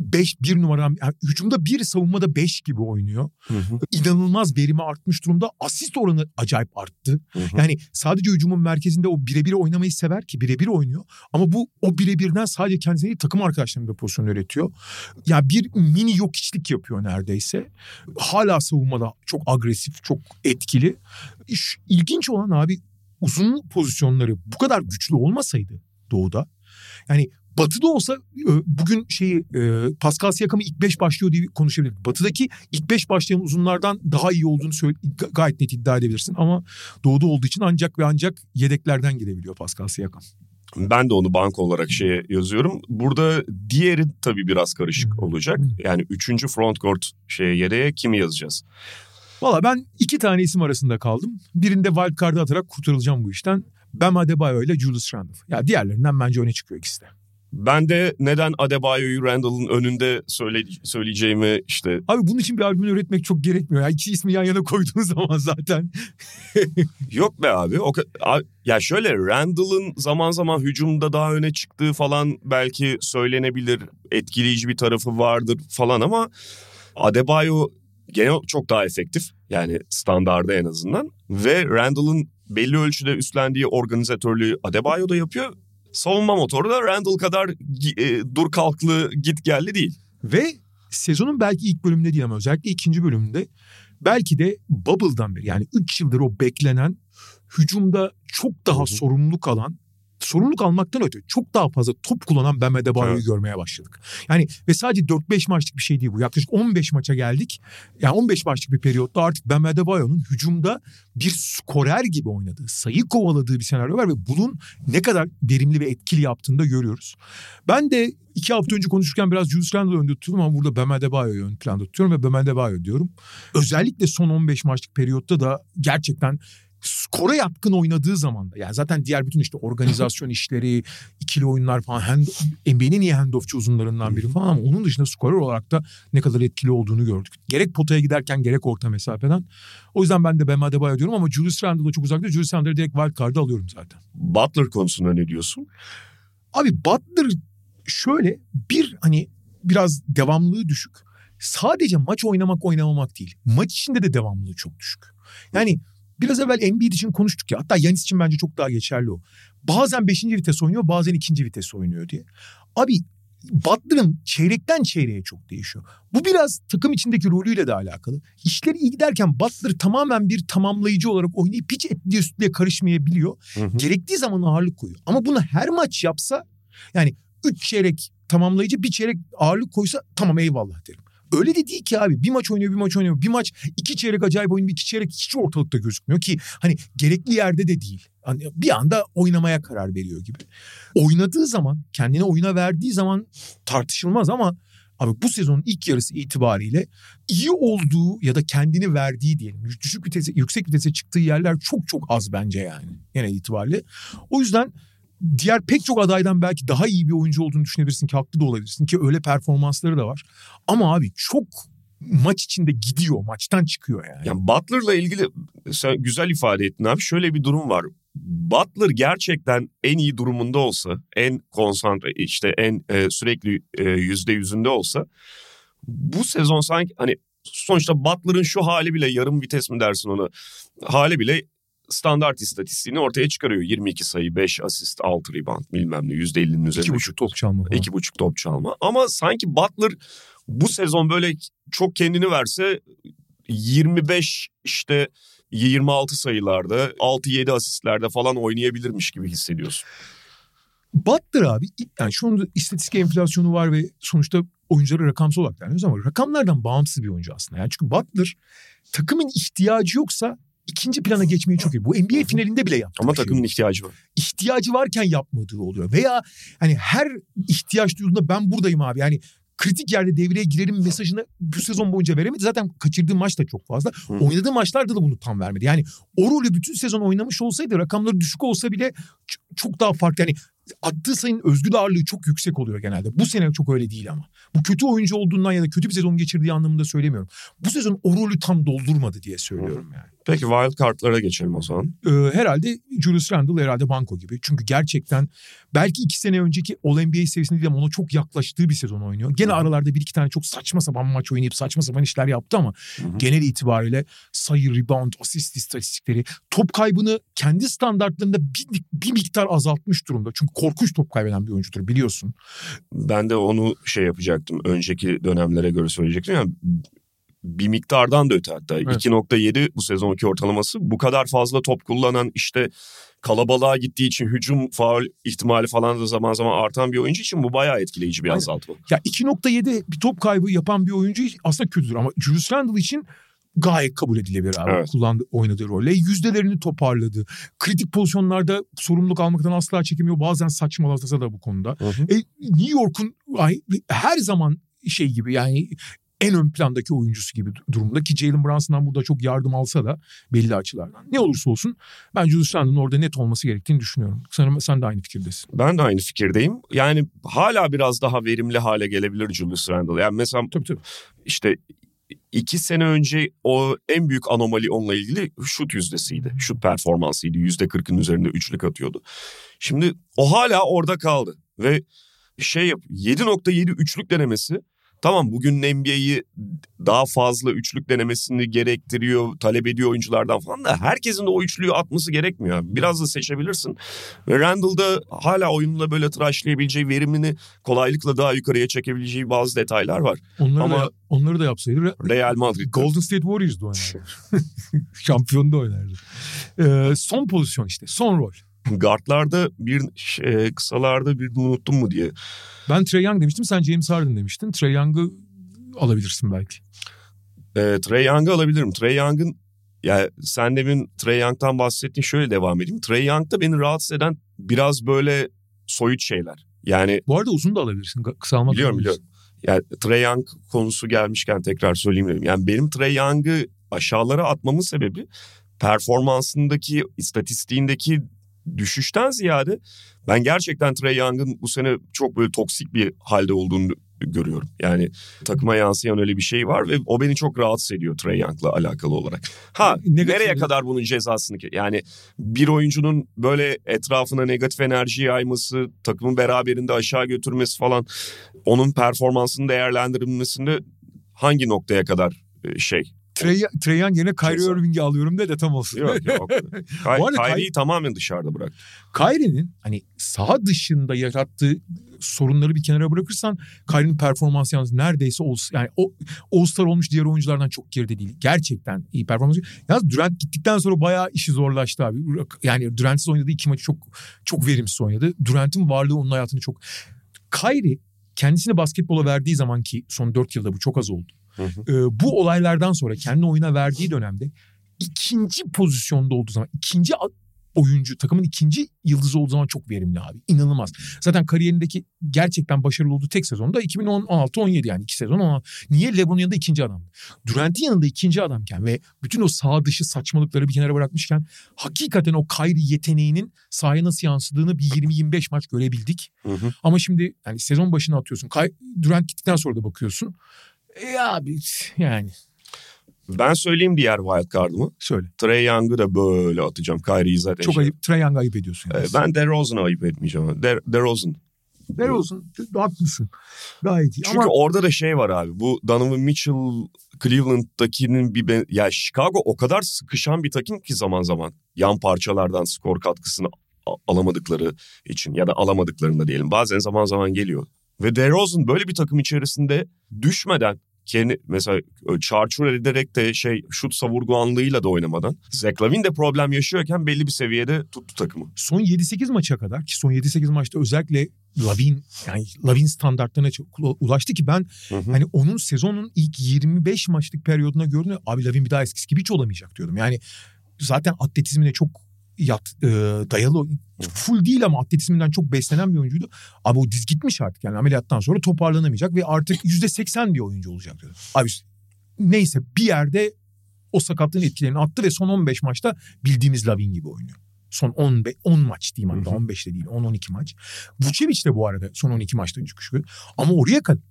5 bir numaram yani hücumda bir savunmada 5 gibi oynuyor. Hı hı. İnanılmaz verimi artmış durumda. Asist oranı acayip arttı. Hı hı. Yani sadece hücumun merkezinde o birebir oynamayı sever ki birebir oynuyor. Ama bu o birebirden sadece kendisine değil takım arkadaşlarına da pozisyon üretiyor. Ya bir mini yok içlik yapıyor neredeyse. Hala savunmada çok agresif, çok etkili. İlginç olan abi uzun pozisyonları bu kadar güçlü olmasaydı doğuda. Yani Batı'da olsa e, bugün şeyi e, Pascal Siakam'ı ilk 5 başlıyor diye konuşabilirdik. Batı'daki ilk 5 başlayan uzunlardan daha iyi olduğunu söyle, ga- gayet net iddia edebilirsin. Ama doğuda olduğu için ancak ve ancak yedeklerden girebiliyor Pascal Siakam. Ben de onu banka olarak şeye yazıyorum. Burada diğeri tabii biraz karışık Hı. olacak. Hı. Yani üçüncü frontcourt şeye yedeğe kimi yazacağız? Valla ben iki tane isim arasında kaldım. Birinde wildcard'ı atarak kurtarılacağım bu işten. Bam Adebayo ile Julius Randle. Ya diğerlerinden bence öne çıkıyor ikisi de. Ben de neden Adebayo'yu Randall'ın önünde söyle, söyleyeceğimi işte Abi bunun için bir argüman üretmek çok gerekmiyor. Ya iki ismi yan yana koyduğun zaman zaten. yok be abi. O, ya şöyle Randall'ın zaman zaman hücumda daha öne çıktığı falan belki söylenebilir. Etkileyici bir tarafı vardır falan ama Adebayo genel çok daha efektif. Yani standarda en azından. Ve Randall'ın belli ölçüde üstlendiği organizatörlüğü Adebayo da yapıyor. Savunma motoru da Randall kadar e, dur kalklı git geldi değil. Ve sezonun belki ilk bölümünde değil ama özellikle ikinci bölümünde belki de Bubble'dan beri yani 3 yıldır o beklenen hücumda çok daha sorumluluk alan sorumluluk almaktan öte çok daha fazla top kullanan Bam Adebayo'yu Evet. görmeye başladık. Yani ve sadece 4-5 maçlık bir şey değil bu. Yaklaşık 15 maça geldik. Yani 15 maçlık bir periyotta artık Bam Adebayo'nun hücumda bir skorer gibi oynadığı, sayı kovaladığı bir senaryo var ve bunun ne kadar verimli ve etkili yaptığını da görüyoruz. Ben de iki hafta önce konuşurken biraz Julius Randle'ı önde tutuyordum ama burada Bam Adebayo'yu ön planda tutuyorum ve Bam Adebayo diyorum. Özellikle son 15 maçlık periyotta da gerçekten skora yatkın oynadığı zaman da yani zaten diğer bütün işte organizasyon işleri, ikili oyunlar falan hand, NBA'nin iyi handoffçu uzunlarından biri falan ama onun dışında skorer olarak da ne kadar etkili olduğunu gördük. Gerek potaya giderken gerek orta mesafeden. O yüzden ben de Bam Adebayo diyorum ama Julius Randle'da çok uzakta. Julius Randle'ı direkt wild card'a alıyorum zaten. Butler konusunda ne diyorsun? Abi Butler şöyle bir hani biraz devamlılığı düşük. Sadece maç oynamak oynamamak değil. Maç içinde de devamlılığı çok düşük. Yani biraz evvel Embiid için konuştuk ya. Hatta Yanis için bence çok daha geçerli o. Bazen 5. vites oynuyor bazen 2. vites oynuyor diye. Abi Butler'ın çeyrekten çeyreğe çok değişiyor. Bu biraz takım içindeki rolüyle de alakalı. İşleri iyi giderken Butler tamamen bir tamamlayıcı olarak oynayıp hiç etli üstlüğe karışmayabiliyor. Hı hı. Gerektiği zaman ağırlık koyuyor. Ama bunu her maç yapsa yani 3 çeyrek tamamlayıcı bir çeyrek ağırlık koysa tamam eyvallah derim. Öyle de değil ki abi. Bir maç oynuyor bir maç oynuyor. Bir maç iki çeyrek acayip oynuyor. iki çeyrek hiç ortalıkta gözükmüyor ki hani gerekli yerde de değil. Hani bir anda oynamaya karar veriyor gibi. Oynadığı zaman kendine oyuna verdiği zaman tartışılmaz ama abi bu sezonun ilk yarısı itibariyle iyi olduğu ya da kendini verdiği diyelim. Düşük vitese, yüksek vitese çıktığı yerler çok çok az bence yani genel itibariyle. O yüzden diğer pek çok adaydan belki daha iyi bir oyuncu olduğunu düşünebilirsin ki haklı da olabilirsin ki öyle performansları da var. Ama abi çok maç içinde gidiyor, maçtan çıkıyor yani. Yani Butler'la ilgili sen güzel ifade ettin abi. Şöyle bir durum var. Butler gerçekten en iyi durumunda olsa, en konsantre işte en e, sürekli e, yüzde yüzünde olsa bu sezon sanki hani sonuçta Butler'ın şu hali bile yarım vites mi dersin ona hali bile standart istatistiğini ortaya çıkarıyor. 22 sayı, 5 asist, 6 rebound bilmem ne %50'nin üzerinde. İki buçuk top çalma falan. İki buçuk top çalma. Ama sanki Butler bu sezon böyle çok kendini verse 25 işte 26 sayılarda 6-7 asistlerde falan oynayabilirmiş gibi hissediyorsun. Butler abi yani şu anda istatistik enflasyonu var ve sonuçta oyuncuları rakamsal olarak değerlendiriyoruz ama rakamlardan bağımsız bir oyuncu aslında. Yani çünkü Butler takımın ihtiyacı yoksa ikinci plana geçmeyi çok iyi. Bu NBA finalinde bile yaptı. Ama şey takımın ihtiyacı var. ihtiyacı varken yapmadığı oluyor. Veya hani her ihtiyaç duyduğunda ben buradayım abi. Yani kritik yerde devreye girerim mesajını bu sezon boyunca veremedi. Zaten kaçırdığı maç da çok fazla. Hı. Oynadığı maçlarda da bunu tam vermedi. Yani o rolü bütün sezon oynamış olsaydı rakamları düşük olsa bile çok daha farklı. Yani attığı sayının özgür ağırlığı çok yüksek oluyor genelde. Bu sene çok öyle değil ama. Bu kötü oyuncu olduğundan ya da kötü bir sezon geçirdiği anlamında söylemiyorum. Bu sezon o rolü tam doldurmadı diye söylüyorum yani. Peki wild card'lara geçelim o zaman. Ee, herhalde Julius Randle herhalde banko gibi. Çünkü gerçekten belki iki sene önceki All-NBA seviyesinde değil ama ona çok yaklaştığı bir sezon oynuyor. Gene aralarda bir iki tane çok saçma sapan maç oynayıp saçma sapan işler yaptı ama Hı hı. genel itibariyle sayı, rebound, asist istatistikleri, top kaybını kendi standartlarında bir, bir miktar azaltmış durumda. Çünkü korkunç top kaybeden bir oyuncudur biliyorsun. Ben de onu şey yapacaktım. Önceki dönemlere göre söyleyecektim. Yani bir miktardan da öte hatta. Evet. 2.7 bu sezonki ortalaması. Bu kadar fazla top kullanan işte kalabalığa gittiği için hücum faul ihtimali falan da zaman zaman artan bir oyuncu için bu bayağı etkileyici bir azaltma. Ya 2.7 bir top kaybı yapan bir oyuncu aslında kötüdür ama Julius Randle için gayet kabul edilebilir abi. Evet. Kullandığı, oynadığı rolle. Yüzdelerini toparladı. Kritik pozisyonlarda sorumluluk almaktan asla çekemiyor. Bazen saçmalasa da bu konuda. E, New York'un her zaman şey gibi yani en ön plandaki oyuncusu gibi durumda ki Jalen Brunson'dan burada çok yardım alsa da belli açılardan. Ne olursa olsun ben Julius Randle'ın orada net olması gerektiğini düşünüyorum. Sanırım sen de aynı fikirdesin. Ben de aynı fikirdeyim. Yani hala biraz daha verimli hale gelebilir Julius Randle. Yani mesela Tabii tabii. işte iki sene önce o en büyük anomali onunla ilgili şut yüzdesiydi. Şut performansıydı. Yüzde kırkın üzerinde üçlük atıyordu. Şimdi o hala orada kaldı. Ve şey yap 7.7 üçlük denemesi Tamam bugün NBA'yi daha fazla üçlük denemesini gerektiriyor, talep ediyor oyunculardan falan da herkesin de o üçlüyü atması gerekmiyor. Biraz da seçebilirsin. Ve Randall'da hala oyunla böyle tıraşlayabileceği, verimini kolaylıkla daha yukarıya çekebileceği bazı detaylar var. Onları, Ama- da, onları da yapsaydı Re- Real Madrid. Golden State Warriors'da oynardı. Şampiyonda oynardı. Ee, son pozisyon işte. Son rol. Guardlarda bir şey, kısalarda bir unuttum mu diye. Ben Trey Young demiştim. Sen James Harden demiştin. Trey Young'ı alabilirsin belki. E, Trey Young'ı alabilirim. Trey Young'ın ya sen demin Trey Young'tan bahsettin şöyle devam edeyim. Trey Young'da beni rahatsız eden biraz böyle soyut şeyler. Yani Bu arada uzun da alabilirsin. Ga- Kısa almak biliyorum biliyorum. Yani Trey Young konusu gelmişken tekrar söyleyeyim dedim. Yani benim Trey Young'ı aşağılara atmamın sebebi performansındaki, istatistiğindeki düşüşten ziyade ben gerçekten Trey Young'ın bu sene çok böyle toksik bir halde olduğunu görüyorum. Yani takıma yansıyan öyle bir şey var ve o beni çok rahatsız ediyor Trey Young'la alakalı olarak. Ha Negatif nereye mi? kadar bunun cezasını ki? Yani bir oyuncunun böyle etrafına negatif enerji yayması, takımın beraberinde aşağı götürmesi falan onun performansının değerlendirilmesinde hangi noktaya kadar e, şey? Trey, Trey Young yerine Kyrie. Irving'i alıyorum de de tam olsun. Yok yok. Arada Kyrie'yi tamamen dışarıda bırak. Kyrie'nin hani saha dışında yarattığı sorunları bir kenara bırakırsan Kyrie'nin performansı yalnız neredeyse All, yani o All-Star olmuş diğer oyunculardan çok geride değil. Gerçekten iyi performans. Yalnız Durant gittikten sonra bayağı işi zorlaştı abi. Yani Durant'siz oynadığı iki maçı çok çok verimsiz oynadı. Durant'in varlığı onun hayatını çok... Kyrie kendisini basketbola verdiği zaman ki son 4 yılda bu çok az oldu. Hı hı. Ee, bu olaylardan sonra kendini oyuna verdiği dönemde ikinci pozisyonda olduğu zaman ikinci oyuncu takımın ikinci yıldızı olduğu zaman çok verimli abi. İnanılmaz. Zaten kariyerindeki gerçekten başarılı olduğu tek sezonda 2016-17 yani iki sezon ama niye LeBron'un yanında ikinci adam? Durant'in yanında ikinci adamken ve bütün o sağ dışı saçmalıkları bir kenara bırakmışken hakikaten o Kyrie yeteneğinin sahaya nasıl yansıdığını bir 20-25 maç görebildik. Hı hı. Ama şimdi yani sezon başına atıyorsun. Durant gittikten sonra da bakıyorsun. E abi yani Ben söyleyeyim diğer wild card'ımı. söyle. Trey Young'ı da böyle atacağım. Kyrie'yi zaten Çok şey- ayıp. Trae Young'ı ayıp ediyorsun. Ee, Yani. Ben DeRozan'ı ayıp etmeyeceğim. Der, DeRozan. Olsun haklısın. Gayet iyi. Çünkü Ama orada da şey var abi. Bu Donovan Mitchell Cleveland'dakinin bir... ben- Ya Chicago o kadar sıkışan bir takım ki zaman zaman. Yan parçalardan skor katkısını alamadıkları için ya da alamadıklarında diyelim. Bazen zaman zaman geliyor. Ve DeRozan böyle bir takım içerisinde düşmeden kendi mesela çarçur ederek de şey şut savurganlığıyla da oynamadan Zach Lavin de problem yaşıyorken belli bir seviyede tuttu takımı. son 7-8 maça kadar ki son 7-8 maçta özellikle Lavin yani Lavin standartlarına ulaştı ki ben Hı hı. hani onun sezonun ilk 25 maçlık periyoduna gördüğümde abi Lavin bir daha eskisi gibi hiç olamayacak diyordum. Yani zaten atletizmine çok yat e, dayalı full değil ama atletizminden çok beslenen bir oyuncuydu. Abi o diz gitmiş artık yani ameliyattan sonra toparlanamayacak ve artık %80 bir oyuncu olacak diyordum. Abi neyse bir yerde o sakatlığın etkilerini attı ve son 15 maçta bildiğimiz Lavin gibi oynuyor. Son 10, 10 maç diyeyim hatta Hı hı. 15 de değil 10-12 maç. Vucevic de bu arada son 12 maçta çıkıyor. Ama oraya kadar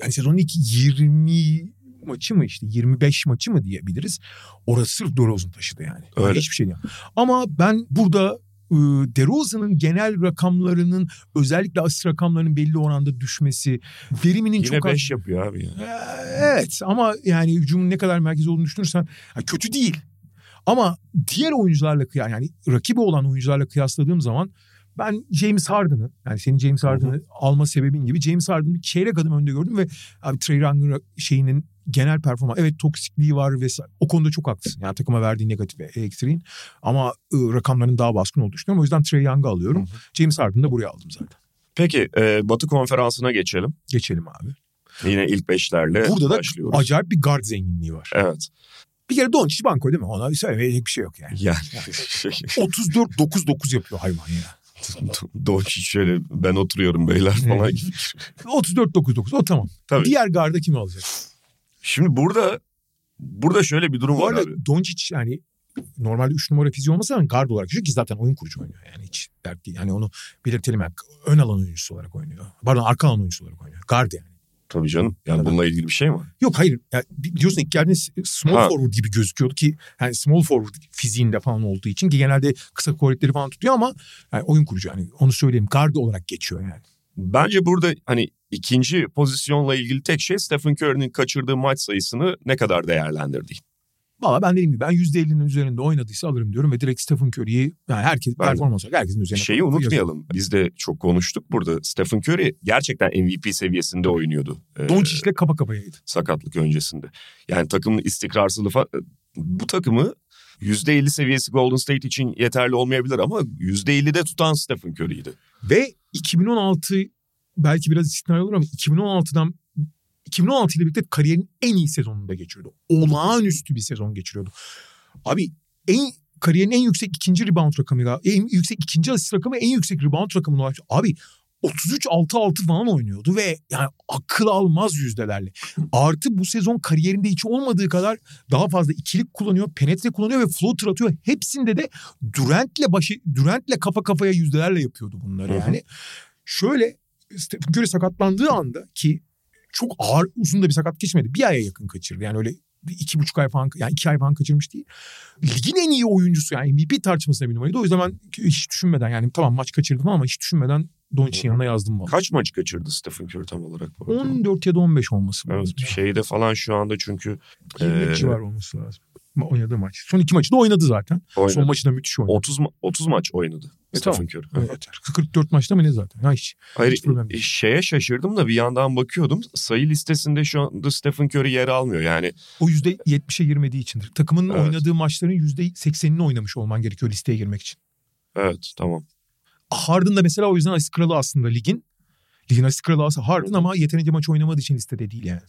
yani sezonun ilk 20 maçı mı işte 25 maçı mı diyebiliriz. Orası sırf DeRozan taşıdı yani. Öyle. Hiçbir şey değil. Ama ben burada e, DeRozan'ın genel rakamlarının özellikle asist rakamlarının belli oranda düşmesi, veriminin Yine çok az 5 yapıyor abi ee, Evet ama yani hücumun ne kadar merkezi olduğunu düşünürsen kötü değil. Ama diğer oyuncularla kıya yani rakibi olan oyuncularla kıyasladığım zaman ben James Harden'ı yani senin James Harden'ı alma sebebin gibi James Harden'ı bir çeyrek adım önde gördüm ve abi Trey Young'ın şeyinin genel performans evet toksikliği var vesaire o konuda çok haklısın. Yani takıma verdiği negatif ve ekstriğin ama ıı, rakamların daha baskın olduğunu düşünüyorum. O yüzden Trey Young'ı alıyorum. James Harden'ı da buraya aldım zaten. Peki e, Batı konferansına geçelim. Geçelim abi. Yine ilk beşlerle Burada da başlıyoruz. acayip bir guard zenginliği var. Evet. Bir kere Doncic banko değil mi? Ona söylemeyecek bir şey yok yani. Yani 34-9-9 yapıyor hayvan ya. Doncic şöyle ben oturuyorum beyler falan gibi. 34-9-9 o tamam. Tabii. Diğer garda kimi alacak? Şimdi burada burada şöyle bir durum Bu var abi. Doncic yani normalde 3 numara fiziği olmasa da guard olarak ki zaten oyun kurucu oynuyor. Yani hiç dert değil. Yani onu belirtelim. Yani ön alan oyuncusu olarak oynuyor. Pardon arka alan oyuncusu olarak oynuyor. Guard yani. Tabii canım. Yani bununla ilgili bir şey mi? Yok hayır. Ya, biliyorsun ilk geldiğinde small Ha. forward gibi gözüküyordu ki yani small forward fiziğinde falan olduğu için ki genelde kısa kuvvetleri falan tutuyor ama yani oyun kurucu yani onu söyleyeyim. Guard olarak geçiyor yani. Bence burada hani ikinci pozisyonla ilgili tek şey Stephen Curry'nin kaçırdığı maç sayısını ne kadar değerlendirdiği. Valla ben dediğim gibi ben %50'nin üzerinde oynadıysa alırım diyorum ve direkt Stephen Curry'i yani herkes Ben performans olarak herkesin üzerine Şeyi unutmayalım. Biz de çok konuştuk burada. Stephen Curry gerçekten MVP seviyesinde oynuyordu. Ee, Doncic'le kapa kapayaydı. sakatlık öncesinde. Yani takımın istikrarsızlığı falan. Bu takımı %50 seviyesi Golden State için yeterli olmayabilir ama %50'de tutan Stephen Curry'ydi. Ve 2016 belki biraz istisnai olur ama 2016'dan 2016 ile birlikte kariyerin en iyi sezonunda geçiriyordu. Olağanüstü bir sezon geçiriyordu. Abi en kariyerin en yüksek ikinci rebound rakamıyla, en yüksek ikinci asist rakamı, en yüksek rebound rakamına ulaştı. Abi 33 6-6 falan oynuyordu ve yani akıl almaz yüzdelerle. Artı bu sezon kariyerinde hiç olmadığı kadar daha fazla ikilik kullanıyor, penetre kullanıyor ve floater atıyor. Hepsinde de Durant'le başı Durant'le kafa kafaya yüzdelerle yapıyordu bunları yani. Şöyle Stephen Curry sakatlandığı anda ki çok ağır uzun da bir sakat geçmedi. Bir aya yakın kaçırdı. Yani öyle iki buçuk ay falan yani iki ay falan kaçırmış değil. Ligin en iyi oyuncusu yani MVP tartışmasında bir numaraydı. O yüzden ben hiç düşünmeden yani tamam maç kaçırdım ama hiç düşünmeden Doncic'in yanına yazdım valla. Kaç maç kaçırdı Stephen Curry tam olarak? bu arada? 14 ya da 15 olması lazım. Evet, şeyde falan şu anda çünkü 20 Ee, civar olması lazım. Oynadığı maç. Son iki maçı da oynadı zaten. oynadı. Son maçı da müthiş oynadı. 30 ma- 30 maç oynadı E, Stephen. Curry. Evet. 44 maçta mı ne zaten? Ha hiç. Hayır Hiç problem değil. şeye şaşırdım da bir yandan bakıyordum. Sayı listesinde şu anda Stephen Curry yer almıyor. Yani O %70'e girmediği içindir. Takımın Evet. oynadığı maçların %80'ini oynamış olman gerekiyor listeye girmek için. evet tamam. Harden da mesela o yüzden asist kralı aslında ligin. Ligin asist kralı aslında Harden ama yeterince maç oynamadığı için listede değil yani.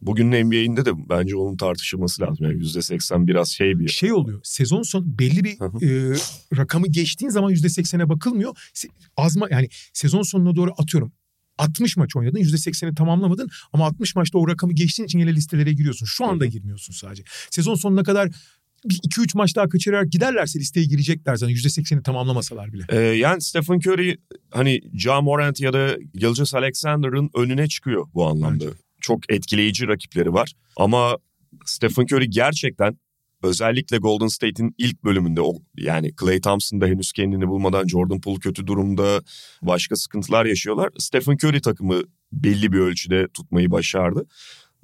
Bugünün NBA'inde de bence onun tartışılması lazım. Yani %80 biraz şey bir... Şey oluyor sezon sonu belli bir e, rakamı geçtiğin zaman %80'e bakılmıyor. Azma yani sezon sonuna doğru atıyorum. 60 maç oynadın %80'i tamamlamadın ama 60 maçta o rakamı geçtiğin için yine listelere giriyorsun. Şu anda girmiyorsun sadece. Sezon sonuna kadar 2-3 maç daha kaçırarak giderlerse listeye girecekler zaten %80'i tamamlamasalar bile. Ee, yani Stephen Curry hani Ja Morant ya da Gilgeous Alexander'ın önüne çıkıyor bu anlamda. Bence. Çok etkileyici rakipleri var. Ama Stephen Curry gerçekten özellikle Golden State'in ilk bölümünde o yani Klay Thompson da henüz kendini bulmadan Jordan Poole kötü durumda başka sıkıntılar yaşıyorlar. Stephen Curry takımı belli bir ölçüde tutmayı başardı.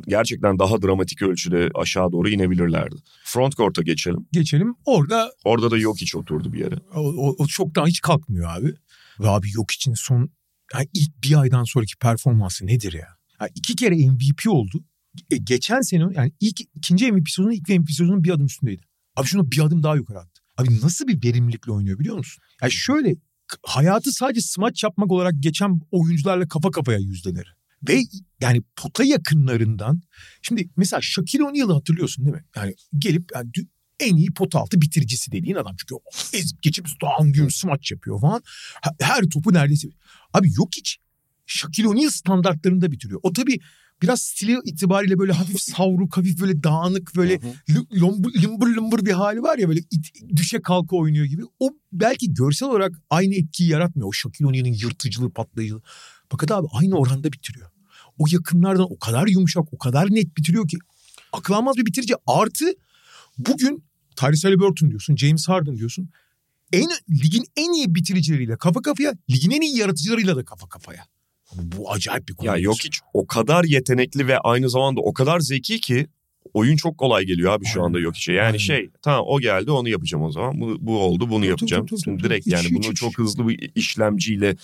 Gerçekten daha dramatik ölçüde aşağı doğru inebilirlerdi. Front court'a geçelim. Geçelim orada Orada da yok hiç oturdu bir yere. O, o, o çoktan hiç kalkmıyor abi. Ve abi yok için son yani ilk bir aydan sonraki performansı nedir ya? Yani iki kere MVP oldu. E, geçen sene yani ilk ikinci MVP sezonu ilk MVP sezonun bir adım üstündeydi. Abi şunu bir adım daha yukarı attı. Abi nasıl bir verimlilikle oynuyor biliyor musun? Yani şöyle hayatı sadece smaç yapmak olarak geçen oyuncularla kafa kafaya yüzdeleri. Ve yani pota yakınlarından şimdi mesela Shaquille O'Neal'ı hatırlıyorsun değil mi? Yani gelip yani en iyi pot altı bitiricisi dediğin adam. Çünkü o ezip geçip dağın gün smaç yapıyor falan. Her topu neredeyse. Abi yok hiç. Shaquille O'Neal standartlarında bitiriyor. O tabii biraz stili itibariyle böyle hafif savruk, hafif böyle dağınık, böyle lımbır lımbır bir hali var ya böyle it- düşe kalka oynuyor gibi. O belki görsel olarak aynı etkiyi yaratmıyor. O Shaquille O'Neal'in yırtıcılığı, patlayıcılığı. Fakat abi aynı oranda bitiriyor. O yakınlardan o kadar yumuşak, o kadar net bitiriyor ki akıl almaz bir bitirici. Artı bugün Tyrese Halliburton diyorsun, James Harden diyorsun. En, ligin en iyi bitiricileriyle kafa kafaya, ligin en iyi yaratıcılarıyla da kafa kafaya. Bu, acayip bir konu. Ya yok hiç o kadar yetenekli ve aynı zamanda o kadar zeki ki oyun çok kolay geliyor abi şu anda yok işe. Yani Aynen. şey tamam o geldi onu yapacağım o zaman. Bu, bu oldu bunu yapacağım. tabii, tabii, tabii. direkt yani hiç, bunu hiç. çok hızlı bir işlemciyle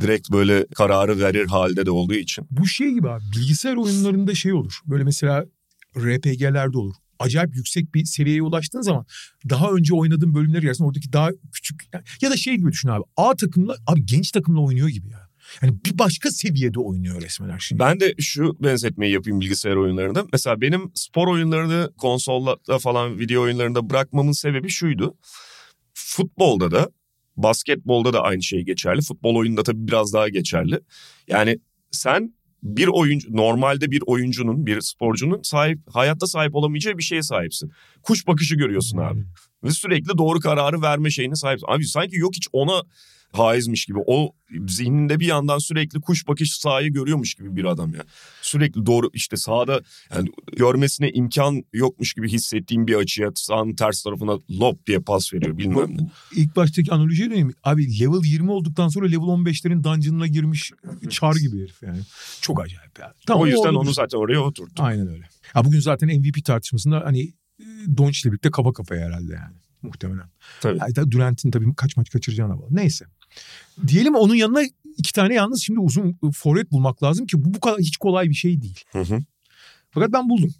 direkt böyle kararı verir halde de olduğu için. Bu şey gibi abi bilgisayar oyunlarında şey olur. Böyle mesela RPG'lerde olur. Acayip yüksek bir seviyeye ulaştığın zaman daha önce oynadığın bölümler arasında oradaki daha küçük ya da şey gibi düşün abi. A takımla abi genç takımla oynuyor gibi ya. Yani bir başka seviyede oynuyor resmen her şey. Ben de şu benzetmeyi yapayım bilgisayar oyunlarında. Mesela benim spor oyunlarını konsolda falan video oyunlarında bırakmamın sebebi şuydu. Futbolda da basketbolda da aynı şey geçerli. Futbol oyununda tabii biraz daha geçerli. Yani sen bir oyuncu normalde bir oyuncunun bir sporcunun sahip hayatta sahip olamayacağı bir şeye sahipsin. Kuş bakışı görüyorsun abi. Ve sürekli doğru kararı verme şeyine sahipsin. Abi sanki yok hiç ona haizmiş gibi. O zihninde bir yandan sürekli kuş bakış sahayı görüyormuş gibi bir adam ya. Sürekli doğru işte sahada yani görmesine imkan yokmuş gibi hissettiğim bir açıya sahanın ters tarafına lop diye pas veriyor bilmem ne. İlk baştaki analojiye döneyim. Abi level 20 olduktan sonra level 15'lerin dungeon'ına girmiş çar gibi herif yani. Çok acayip ya. Tamam, o yüzden onu zaten oraya oturttu. Aynen öyle. Ya bugün zaten MVP tartışmasında hani e, Doncic'le birlikte kafa kafaya herhalde yani. Muhtemelen. Tabii. Yani Durant'in tabii kaç maç kaçıracağına bağlı. Neyse. Diyelim onun yanına iki tane yalnız şimdi uzun e, forvet bulmak lazım ki bu bu kadar hiç kolay bir şey değil. Hı hı. Fakat ben buldum.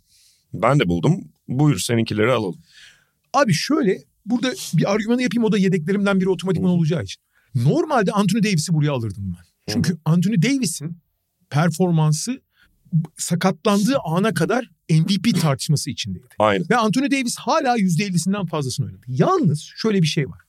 Ben de buldum. Buyur seninkileri alalım. Abi şöyle burada bir argümanı yapayım o da yedeklerimden biri otomatikman olacağı için. Normalde Anthony Davis'i buraya alırdım ben. Çünkü Anthony Davis'in performansı sakatlandığı ana kadar MVP tartışması içindeydi. Aynen. Ve Anthony Davis hala %50'sinden fazlasını oynadı. Yalnız şöyle bir şey var.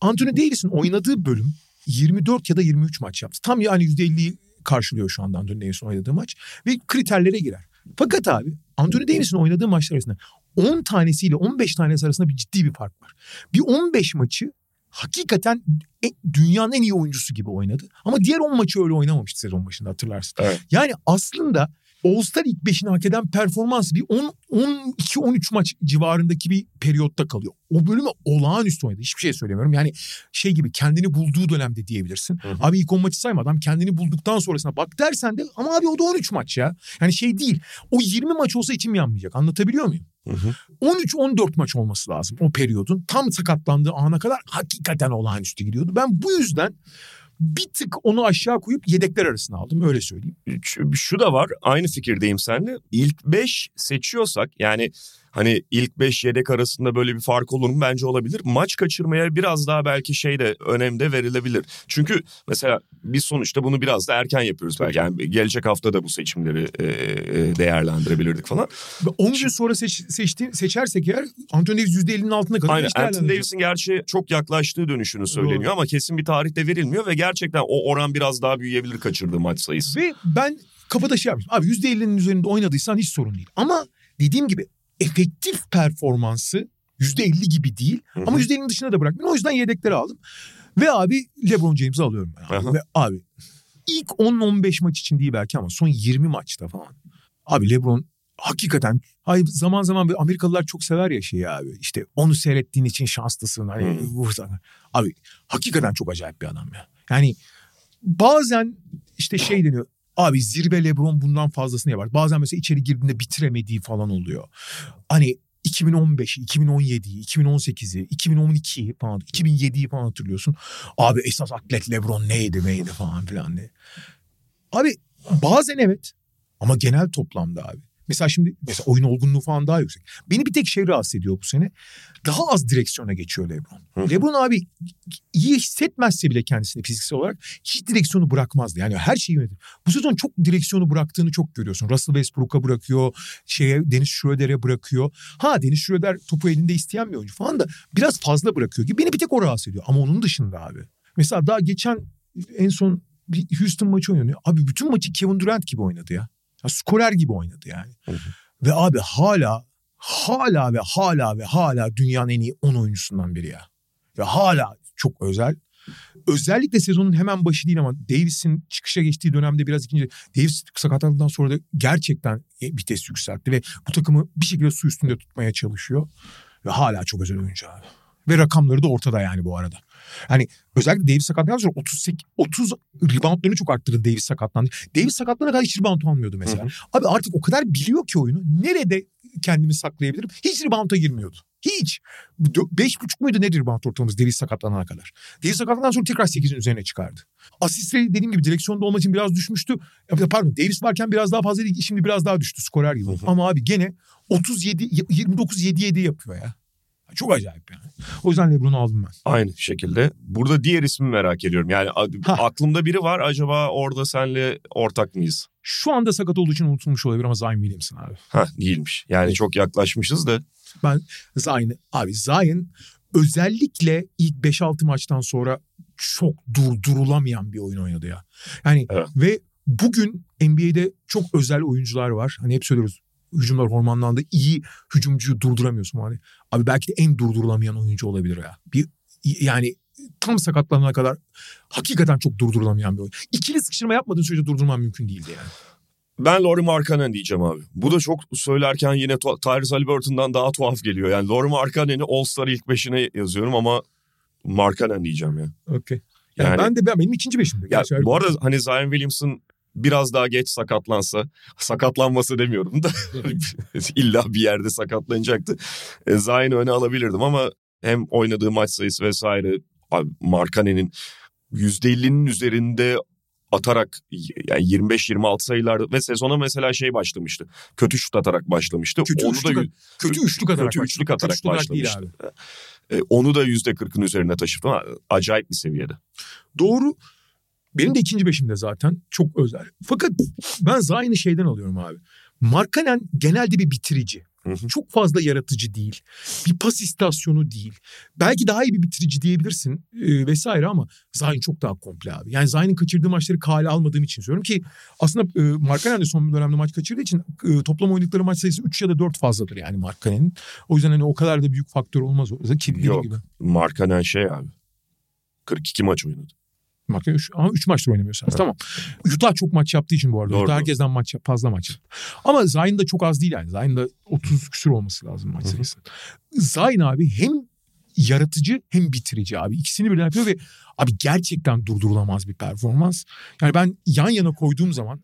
Anthony Davis'in oynadığı bölüm 24 ya da 23 maç yaptı. Tam yani %50'yi karşılıyor şu anda Anthony Davis'in oynadığı maç. Ve kriterlere girer. Fakat abi Anthony Davis'in oynadığı maçlar arasında 10 tanesiyle 15 tanesi arasında bir ciddi bir fark var. Bir 15 maçı hakikaten e- dünyanın en iyi oyuncusu gibi oynadı. Ama diğer 10 maçı öyle oynamamıştı sezon başında hatırlarsın. Evet. Yani aslında All-Star ilk beşini hak eden performans bir 10 12-13 maç civarındaki bir periyotta kalıyor. O bölümü olağanüstü oynadı. Hiçbir şey söylemiyorum. Yani şey gibi kendini bulduğu dönemde diyebilirsin. Hı hı. Abi ilk 10 maçı sayma adam kendini bulduktan sonrasına bak dersen de ama abi o da 13 maç ya. Yani şey değil. O 20 maç olsa içim yanmayacak. Anlatabiliyor muyum? Hı hı. 13-14 maç olması lazım o periyodun. Tam sakatlandığı ana kadar hakikaten olağanüstü gidiyordu. Ben bu yüzden bir tık onu aşağı koyup yedekler arasına aldım öyle söyleyeyim. Şu, da var aynı fikirdeyim seninle. İlk 5 seçiyorsak yani hani ilk 5 yedek arasında böyle bir fark olur mu? Bence olabilir. Maç kaçırmaya biraz daha belki şey de önemde verilebilir. Çünkü mesela biz sonuçta bunu biraz da erken yapıyoruz belki. Yani gelecek hafta da bu seçimleri e, e, değerlendirebilirdik falan. Ve 10 gün sonra seç, seçti, seçersek eğer Anthony Davis %50'nin altında kalır. Aynen Anthony. Davis'in gerçi çok yaklaştığı dönüşünü söyleniyor ama kesin bir tarihte verilmiyor ve gerçekten o oran biraz daha büyüyebilir kaçırdığı maç sayısı. Ve ben kafada şey yapmışım. Abi %50'nin üzerinde oynadıysan hiç sorun değil. Ama dediğim gibi efektif performansı %50 gibi değil. Ama %50'nin dışına da bırakmıyorum. O yüzden yedekleri aldım. Ve abi LeBron James'i alıyorum ben. Abi. Aha. Ve abi ilk 10-15 maç için değil belki ama son 20 maçta falan. Abi LeBron hakikaten hayır zaman zaman Amerikalılar çok sever ya şeyi abi. İşte onu seyrettiğin için şanslısın. Hani vursan. Abi hakikaten çok acayip bir adam ya. Yani bazen işte şey deniyor. Abi zirve LeBron bundan fazlasını yapar. Bazen mesela içeri girdiğinde bitiremediği falan oluyor. Hani 2015'i, 2017'yi, 2018'i, 2012'yi falan, 2007'yi falan hatırlıyorsun. Abi esas atlet LeBron neydi neydi falan filan diye. Abi bazen evet ama genel toplamda abi. Mesela şimdi mesela oyun olgunluğu falan daha yüksek. Beni bir tek şey rahatsız ediyor bu sene. Daha az direksiyona geçiyor LeBron. Hı. LeBron abi iyi hissetmezse bile kendisini fiziksel olarak hiç direksiyonu bırakmazdı. Yani her şeyi yönetir. Bu sezon çok direksiyonu bıraktığını çok görüyorsun. Russell Westbrook'a bırakıyor. Şeye Dennis Schroeder'e bırakıyor. Ha Dennis Schroeder topu elinde isteyen bir oyuncu falan da biraz fazla bırakıyor gibi. Beni bir tek o rahatsız ediyor. Ama onun dışında abi. Mesela daha geçen en son bir Houston maçı oynuyor. Abi bütün maçı Kevin Durant gibi oynadı ya. Ya skorer gibi oynadı yani. Hı hı. Ve abi hala hala ve hala ve hala dünyanın en iyi 10 oyuncusundan biri ya. Ve hala çok özel. Özellikle sezonun hemen başı değil ama Davis'in çıkışa geçtiği dönemde biraz ikinci. Davis sakatlandıktan sonra da gerçekten vites yükseltti ve bu takımı bir şekilde su üstünde tutmaya çalışıyor. Ve hala çok özel oyuncu abi. Ve rakamları da ortada yani bu arada. Yani özellikle Davis sakatlandıktan sonra 38, 30 reboundlarını çok arttırdı Davis sakatlandı. Davis sakatlanana kadar hiç rebound almıyordu mesela. Hı hı. Abi artık o kadar biliyor ki oyunu. Nerede kendimi saklayabilirim? Hiç rebound'a girmiyordu. Hiç. Dö- Beş buçuk muydu nedir rebound ortalamamız Davis sakatlanana kadar? Davis sakatlandıktan sonra tekrar 8'in üzerine çıkardı. Asistleri dediğim gibi direksiyonda olmak için biraz düşmüştü. Pardon Davis varken biraz daha fazla değil. Şimdi biraz daha düştü skorer gibi. Hı hı. Ama abi gene 37 29 7 7 yapıyor ya. Çok acayip yani. O yüzden LeBron'u aldım ben. Aynı şekilde. Burada diğer ismi merak ediyorum. Yani a- Hah. aklımda biri var. Acaba orada senle ortak mıyız? Şu anda sakat olduğu için unutulmuş olabilir ama Zion Williamson abi. Ha değilmiş. Yani Evet. çok yaklaşmışız da. Ben Zion'ı abi Zion özellikle ilk 5-6 maçtan sonra çok durdurulamayan bir oyun oynadı ya. Yani Evet. ve bugün NBA'de çok özel oyuncular var. Hani hep söylüyoruz hücumlar hormonlandı. iyi hücumcuyu durduramıyorsun hani. Abi belki de en durdurulamayan oyuncu olabilir ya. Bir yani tam sakatlanana kadar hakikaten çok durdurulamayan bir oyun. İkili sıkıştırma yapmadığın sürece durdurman mümkün değildi yani. Ben Laurie Markkanen diyeceğim abi. Bu da çok söylerken yine Tyrese Haliburton'dan daha tuhaf geliyor. Yani Laurie Markkanen'i All-Star ilk beşine yazıyorum ama Markkanen diyeceğim ya. Okey. Yani, Yani- ben de ben benim ikinci beşimde. Ya, bu arada hani Zion Williamson biraz daha geç sakatlansa, sakatlanması demiyorum da illa bir yerde sakatlanacaktı. E, öne alabilirdim ama hem oynadığı maç sayısı vesaire abi Markkanen'in %50'nin üzerinde atarak yani 25-26 sayılarda ve sezona mesela şey başlamıştı. Kötü şut atarak başlamıştı. Kötü Onu üçlük, da kötü üçlük atarak. kötü üçlük atarak Kötü başlamıştı. abi. E, onu da %40'ın üzerine taşıdı acayip bir seviyede. Doğru. Benim de ikinci beşimde zaten. Çok özel. Fakat ben Zion'ı şeyden alıyorum abi. Markkanen genelde bir bitirici. Hı hı. Çok fazla yaratıcı değil. Bir pas istasyonu değil. Belki daha iyi bir bitirici diyebilirsin e, vesaire ama Zayn çok daha komple abi. Yani Zayn'in kaçırdığı maçları kale almadığım için söylüyorum ki aslında e, Markkanen de son dönemde maç kaçırdığı için e, toplam oynadıkları maç sayısı 3 ya da 4 fazladır yani Markkanen'in. O yüzden hani o kadar da büyük faktör olmaz orada ki Yok. gibi. Markanen şey abi. 42 maç oynadı. Markkanen üç- ama 3 maçtır oynamıyor sadece. Tamam. Utah çok maç yaptığı için bu arada. Doğru, Utah herkesten maç fazla maç yaptı. Ama Zayn da çok az değil yani. Zayn da 30 küsür olması lazım maç Hı hı. sayısı. Zayn abi hem yaratıcı hem bitirici abi. İkisini birden yapıyor ve abi gerçekten durdurulamaz bir performans. Yani ben yan yana koyduğum zaman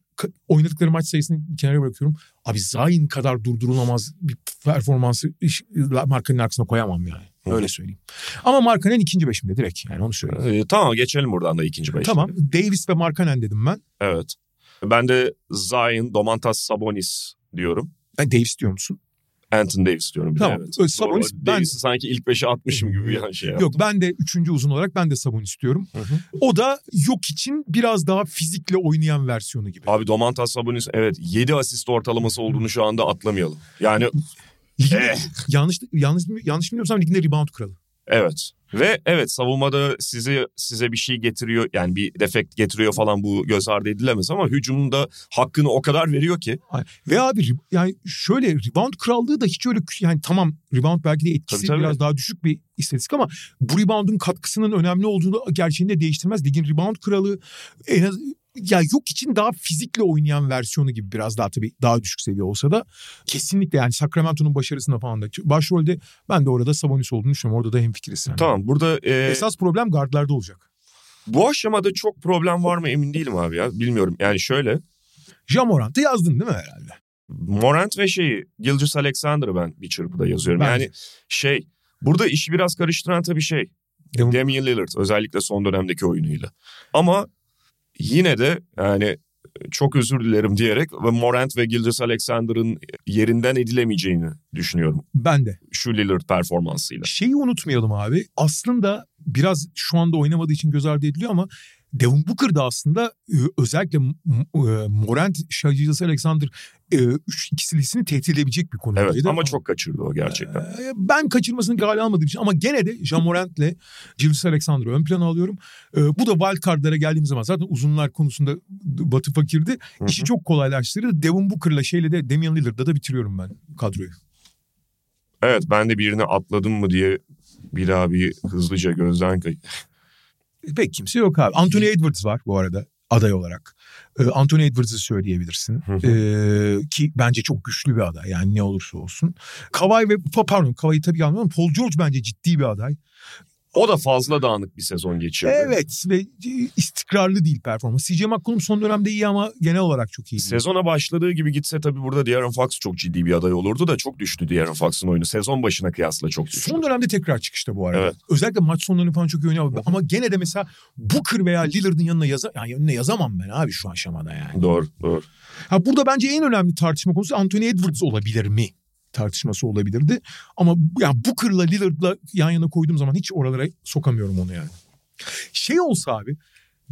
oynadıkları maç sayısını kenara bırakıyorum. Abi Zayn kadar durdurulamaz bir performansı iş- Markan'ın arkasına koyamam yani. Hı. Öyle söyleyeyim. Ama Markanen ikinci beşimde direkt yani onu söyleyeyim. Ee, tamam geçelim buradan da ikinci beşe. Tamam Davis ve Markanen dedim ben. Evet. Ben de Zion, Domantas Sabonis diyorum. Ben Davis diyor musun? Anthony Davis diyorum. bir Tamam, Evet. Sabonis, Doğru. ben- Davis'i sanki ilk beşe atmışım gibi bir şey yaptım. Yok ben de üçüncü uzun olarak ben de Sabun istiyorum. O da yok için biraz daha fizikle oynayan versiyonu gibi. Abi Domantas Sabonis evet 7 asist ortalaması olduğunu şu anda atlamayalım. Yani Ligin- Eh. yanlış yanlış yanlış bilmiyorsam liginde rebound kralı. Evet. Ve evet savunmada sizi size bir şey getiriyor yani bir defekt getiriyor falan bu göz ardı edilemez ama hücumda hakkını o kadar veriyor ki. Ve abi yani şöyle rebound krallığı da hiç öyle yani tamam rebound belki de etkisi Tabii, tabii. biraz daha düşük bir istatistik ama bu reboundun katkısının önemli olduğunu gerçeğini de değiştirmez. Ligin rebound kralı en az ya yok için daha fizikle oynayan versiyonu gibi biraz daha tabii daha düşük seviye olsa da kesinlikle yani Sacramento'nun başarısında falan da başrolde ben de orada Sabonis olduğunu düşünüyorum. Orada da hemfikiriz yani. Tamam burada e, Esas problem guardlarda olacak. bu aşamada çok problem var mı emin değilim abi ya. Bilmiyorum yani şöyle Jamorant'ı yazdın değil mi herhalde? Morant ve şeyi Gilgis Alexander'ı ben bir çırpıda yazıyorum. Ben- Yani şey burada işi biraz karıştıran tabii şey Devon- Damian Lillard özellikle son dönemdeki oyunuyla. Ama yine de yani çok özür dilerim diyerek ve Morant ve Gilgis Alexander'ın yerinden edilemeyeceğini düşünüyorum Ben de. şu Lillard performansıyla. Şeyi unutmayalım abi. Aslında biraz şu anda oynamadığı için göz ardı ediliyor ama Devin Booker da aslında e, özellikle e, Morant, Shaggy Alexander e, üç ikilisini tehdit edebilecek bir konudaydı. Evet ama çok kaçırdı o gerçekten. E, Ben kaçırmasını gale almadığım için ama gene de Jamorant'le Gilles Alexander'ı ön plana alıyorum. E, Bu da wild card'lara geldiğimiz zaman zaten uzunlar konusunda Batı fakirdi. Hı hı. İşi çok kolaylaştırdı. Devin Booker'la şeyle de Damian Lillard'la da bitiriyorum ben kadroyu. Evet ben de birini atladım mı diye bir bir hızlıca gözden Pek kimse yok abi. Anthony Edwards var bu arada aday olarak. Ee, Anthony Edwards'ı söyleyebilirsin. Ee, ki bence çok güçlü bir aday yani ne olursa olsun. Kawhi ve pa- pardon Kawhi'yi tabii anlamıyorum. Paul George bence ciddi bir aday. O da fazla dağınık bir sezon geçirdi. Evet ve istikrarlı değil performans. CJ McCollum son dönemde iyi ama genel olarak çok iyi. değil. Sezona başladığı gibi gitse tabii burada De'Aaron Fox çok ciddi bir aday olurdu da çok düştü De'Aaron Fox'un oyunu. Sezon başına kıyasla çok düştü. Son dönemde tekrar çıkışta bu arada. Evet. Özellikle maç sonlarını falan çok iyi oynuyor. Ama gene de mesela Booker veya Lillard'ın yanına yaza yani önüne yazamam ben abi şu aşamada yani. Doğru, doğru. Ha burada bence en önemli tartışma konusu Anthony Edwards olabilir mi? Tartışması olabilirdi. Ama yani Booker'la Lillard'la yan yana koyduğum zaman hiç oralara sokamıyorum onu yani. Şey olsa abi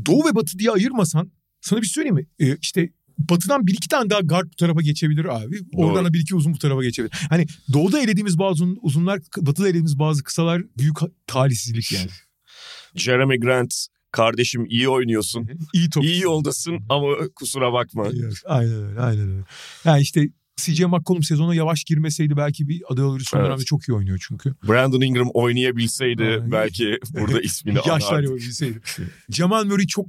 Doğu ve Batı diye ayırmasan sana bir şey söyleyeyim mi? Ee, işte Batı'dan bir iki tane daha guard bu tarafa geçebilir abi. Oradan Doğru. da bir iki uzun bu tarafa geçebilir. Hani Doğu'da elediğimiz bazı uzun- uzunlar, Batı'da elediğimiz bazı kısalar büyük talihsizlik yani. Jeremy Grant kardeşim iyi oynuyorsun. İyi top. İyi yoldasın ama kusura bakma. Yok, Aynen öyle, aynen öyle. Yani işte CJ McCollum sezona yavaş girmeseydi belki bir aday olurdu. Son Evet. dönemde çok iyi oynuyor çünkü. Brandon Ingram oynayabilseydi belki burada ismini Yaşlar anardık. olabilseydi. Jamal Murray çok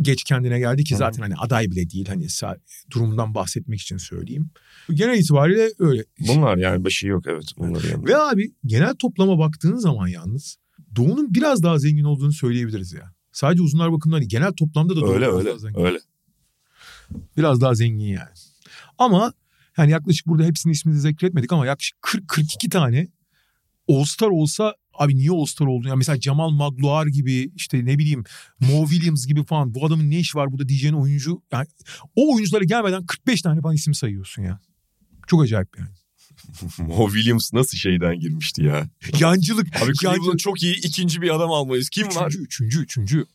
geç kendine geldi ki zaten hani aday bile değil. Hani durumundan bahsetmek için söyleyeyim. Genel itibariyle öyle. Bunlar yani bir şey yok evet. Bunları yanında. Ve abi genel toplama baktığın zaman yalnız Doğu'nun biraz daha zengin olduğunu söyleyebiliriz ya. Sadece uzunlar bakımından değil. Genel toplamda da Doğu Öyle biraz öyle daha zengin. öyle. Biraz daha zengin yani. Ama yani yaklaşık burada hepsinin ismini zikretmedik ama yaklaşık 40-42 tane All-Star olsa abi niye All-Star oldu? Ya mesela Jamal Magloire gibi işte ne bileyim Mo Williams gibi falan bu adamın ne işi var burada diyeceğin oyuncu. Yani o oyunculara gelmeden 45 tane falan isim sayıyorsun ya. Çok acayip yani. Mo Williams nasıl şeyden girmişti ya. Yancılık. Abi Cleveland çok iyi ikinci bir adam almalıyız. Kim var? Üçüncü, üçüncü, üçüncü.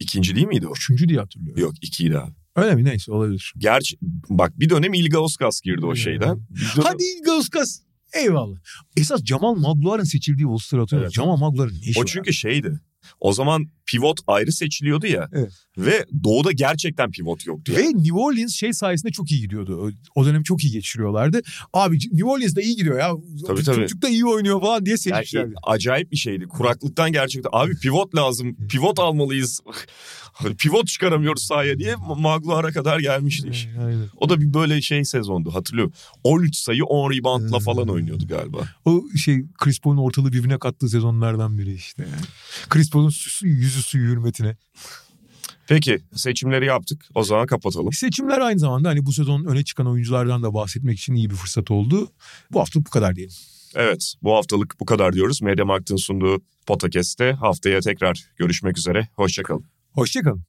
İkinci değil miydi o? Üçüncü diye hatırlıyorum. Yok ikiydi abi. Öyle mi? Neyse olabilir. Gerçi bak bir dönem Ilgauskas girdi o şeyden. Bir dönem- Hadi Ilgauskas. Eyvallah. Esas Jamal Magluar'ın seçildiği All-Star hatırlıyorum. Evet. Jamal Magluar'ın ne işi O var çünkü şeydi. O zaman pivot ayrı seçiliyordu ya. Evet. Ve doğuda gerçekten pivot yoktu. Ve New Orleans şey sayesinde çok iyi gidiyordu. O- O dönem çok iyi geçiriyorlardı. Abi New Orleans da iyi gidiyor ya. Tabii, tabii. Çocuk da iyi oynuyor falan diye Yani seçmişlerdi. acayip bir şeydi. Kuraklıktan gerçekten abi pivot lazım. Pivot almalıyız. pivot çıkaramıyoruz sahaya diye Magluar'a kadar gelmişti iş. Aynen. O da bir böyle şey sezondu hatırlıyorum. 13 sayı 10 reboundla falan oynuyordu galiba. O şey Chris Paul'un ortalığı birbirine kattığı sezonlardan biri işte. Yani. Chris Paul'un su, yüzü suyu hürmetine. Peki seçimleri yaptık. O zaman kapatalım. Seçimler aynı zamanda hani bu sezon öne çıkan oyunculardan da bahsetmek için iyi bir fırsat oldu. Bu hafta bu kadar diyelim. Evet bu haftalık bu kadar diyoruz. Mediamarkt'ın sunduğu podcast'te haftaya tekrar görüşmek üzere. Hoşçakalın. Hoşçakalın.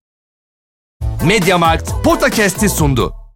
Mediamarkt Podcast'i sundu.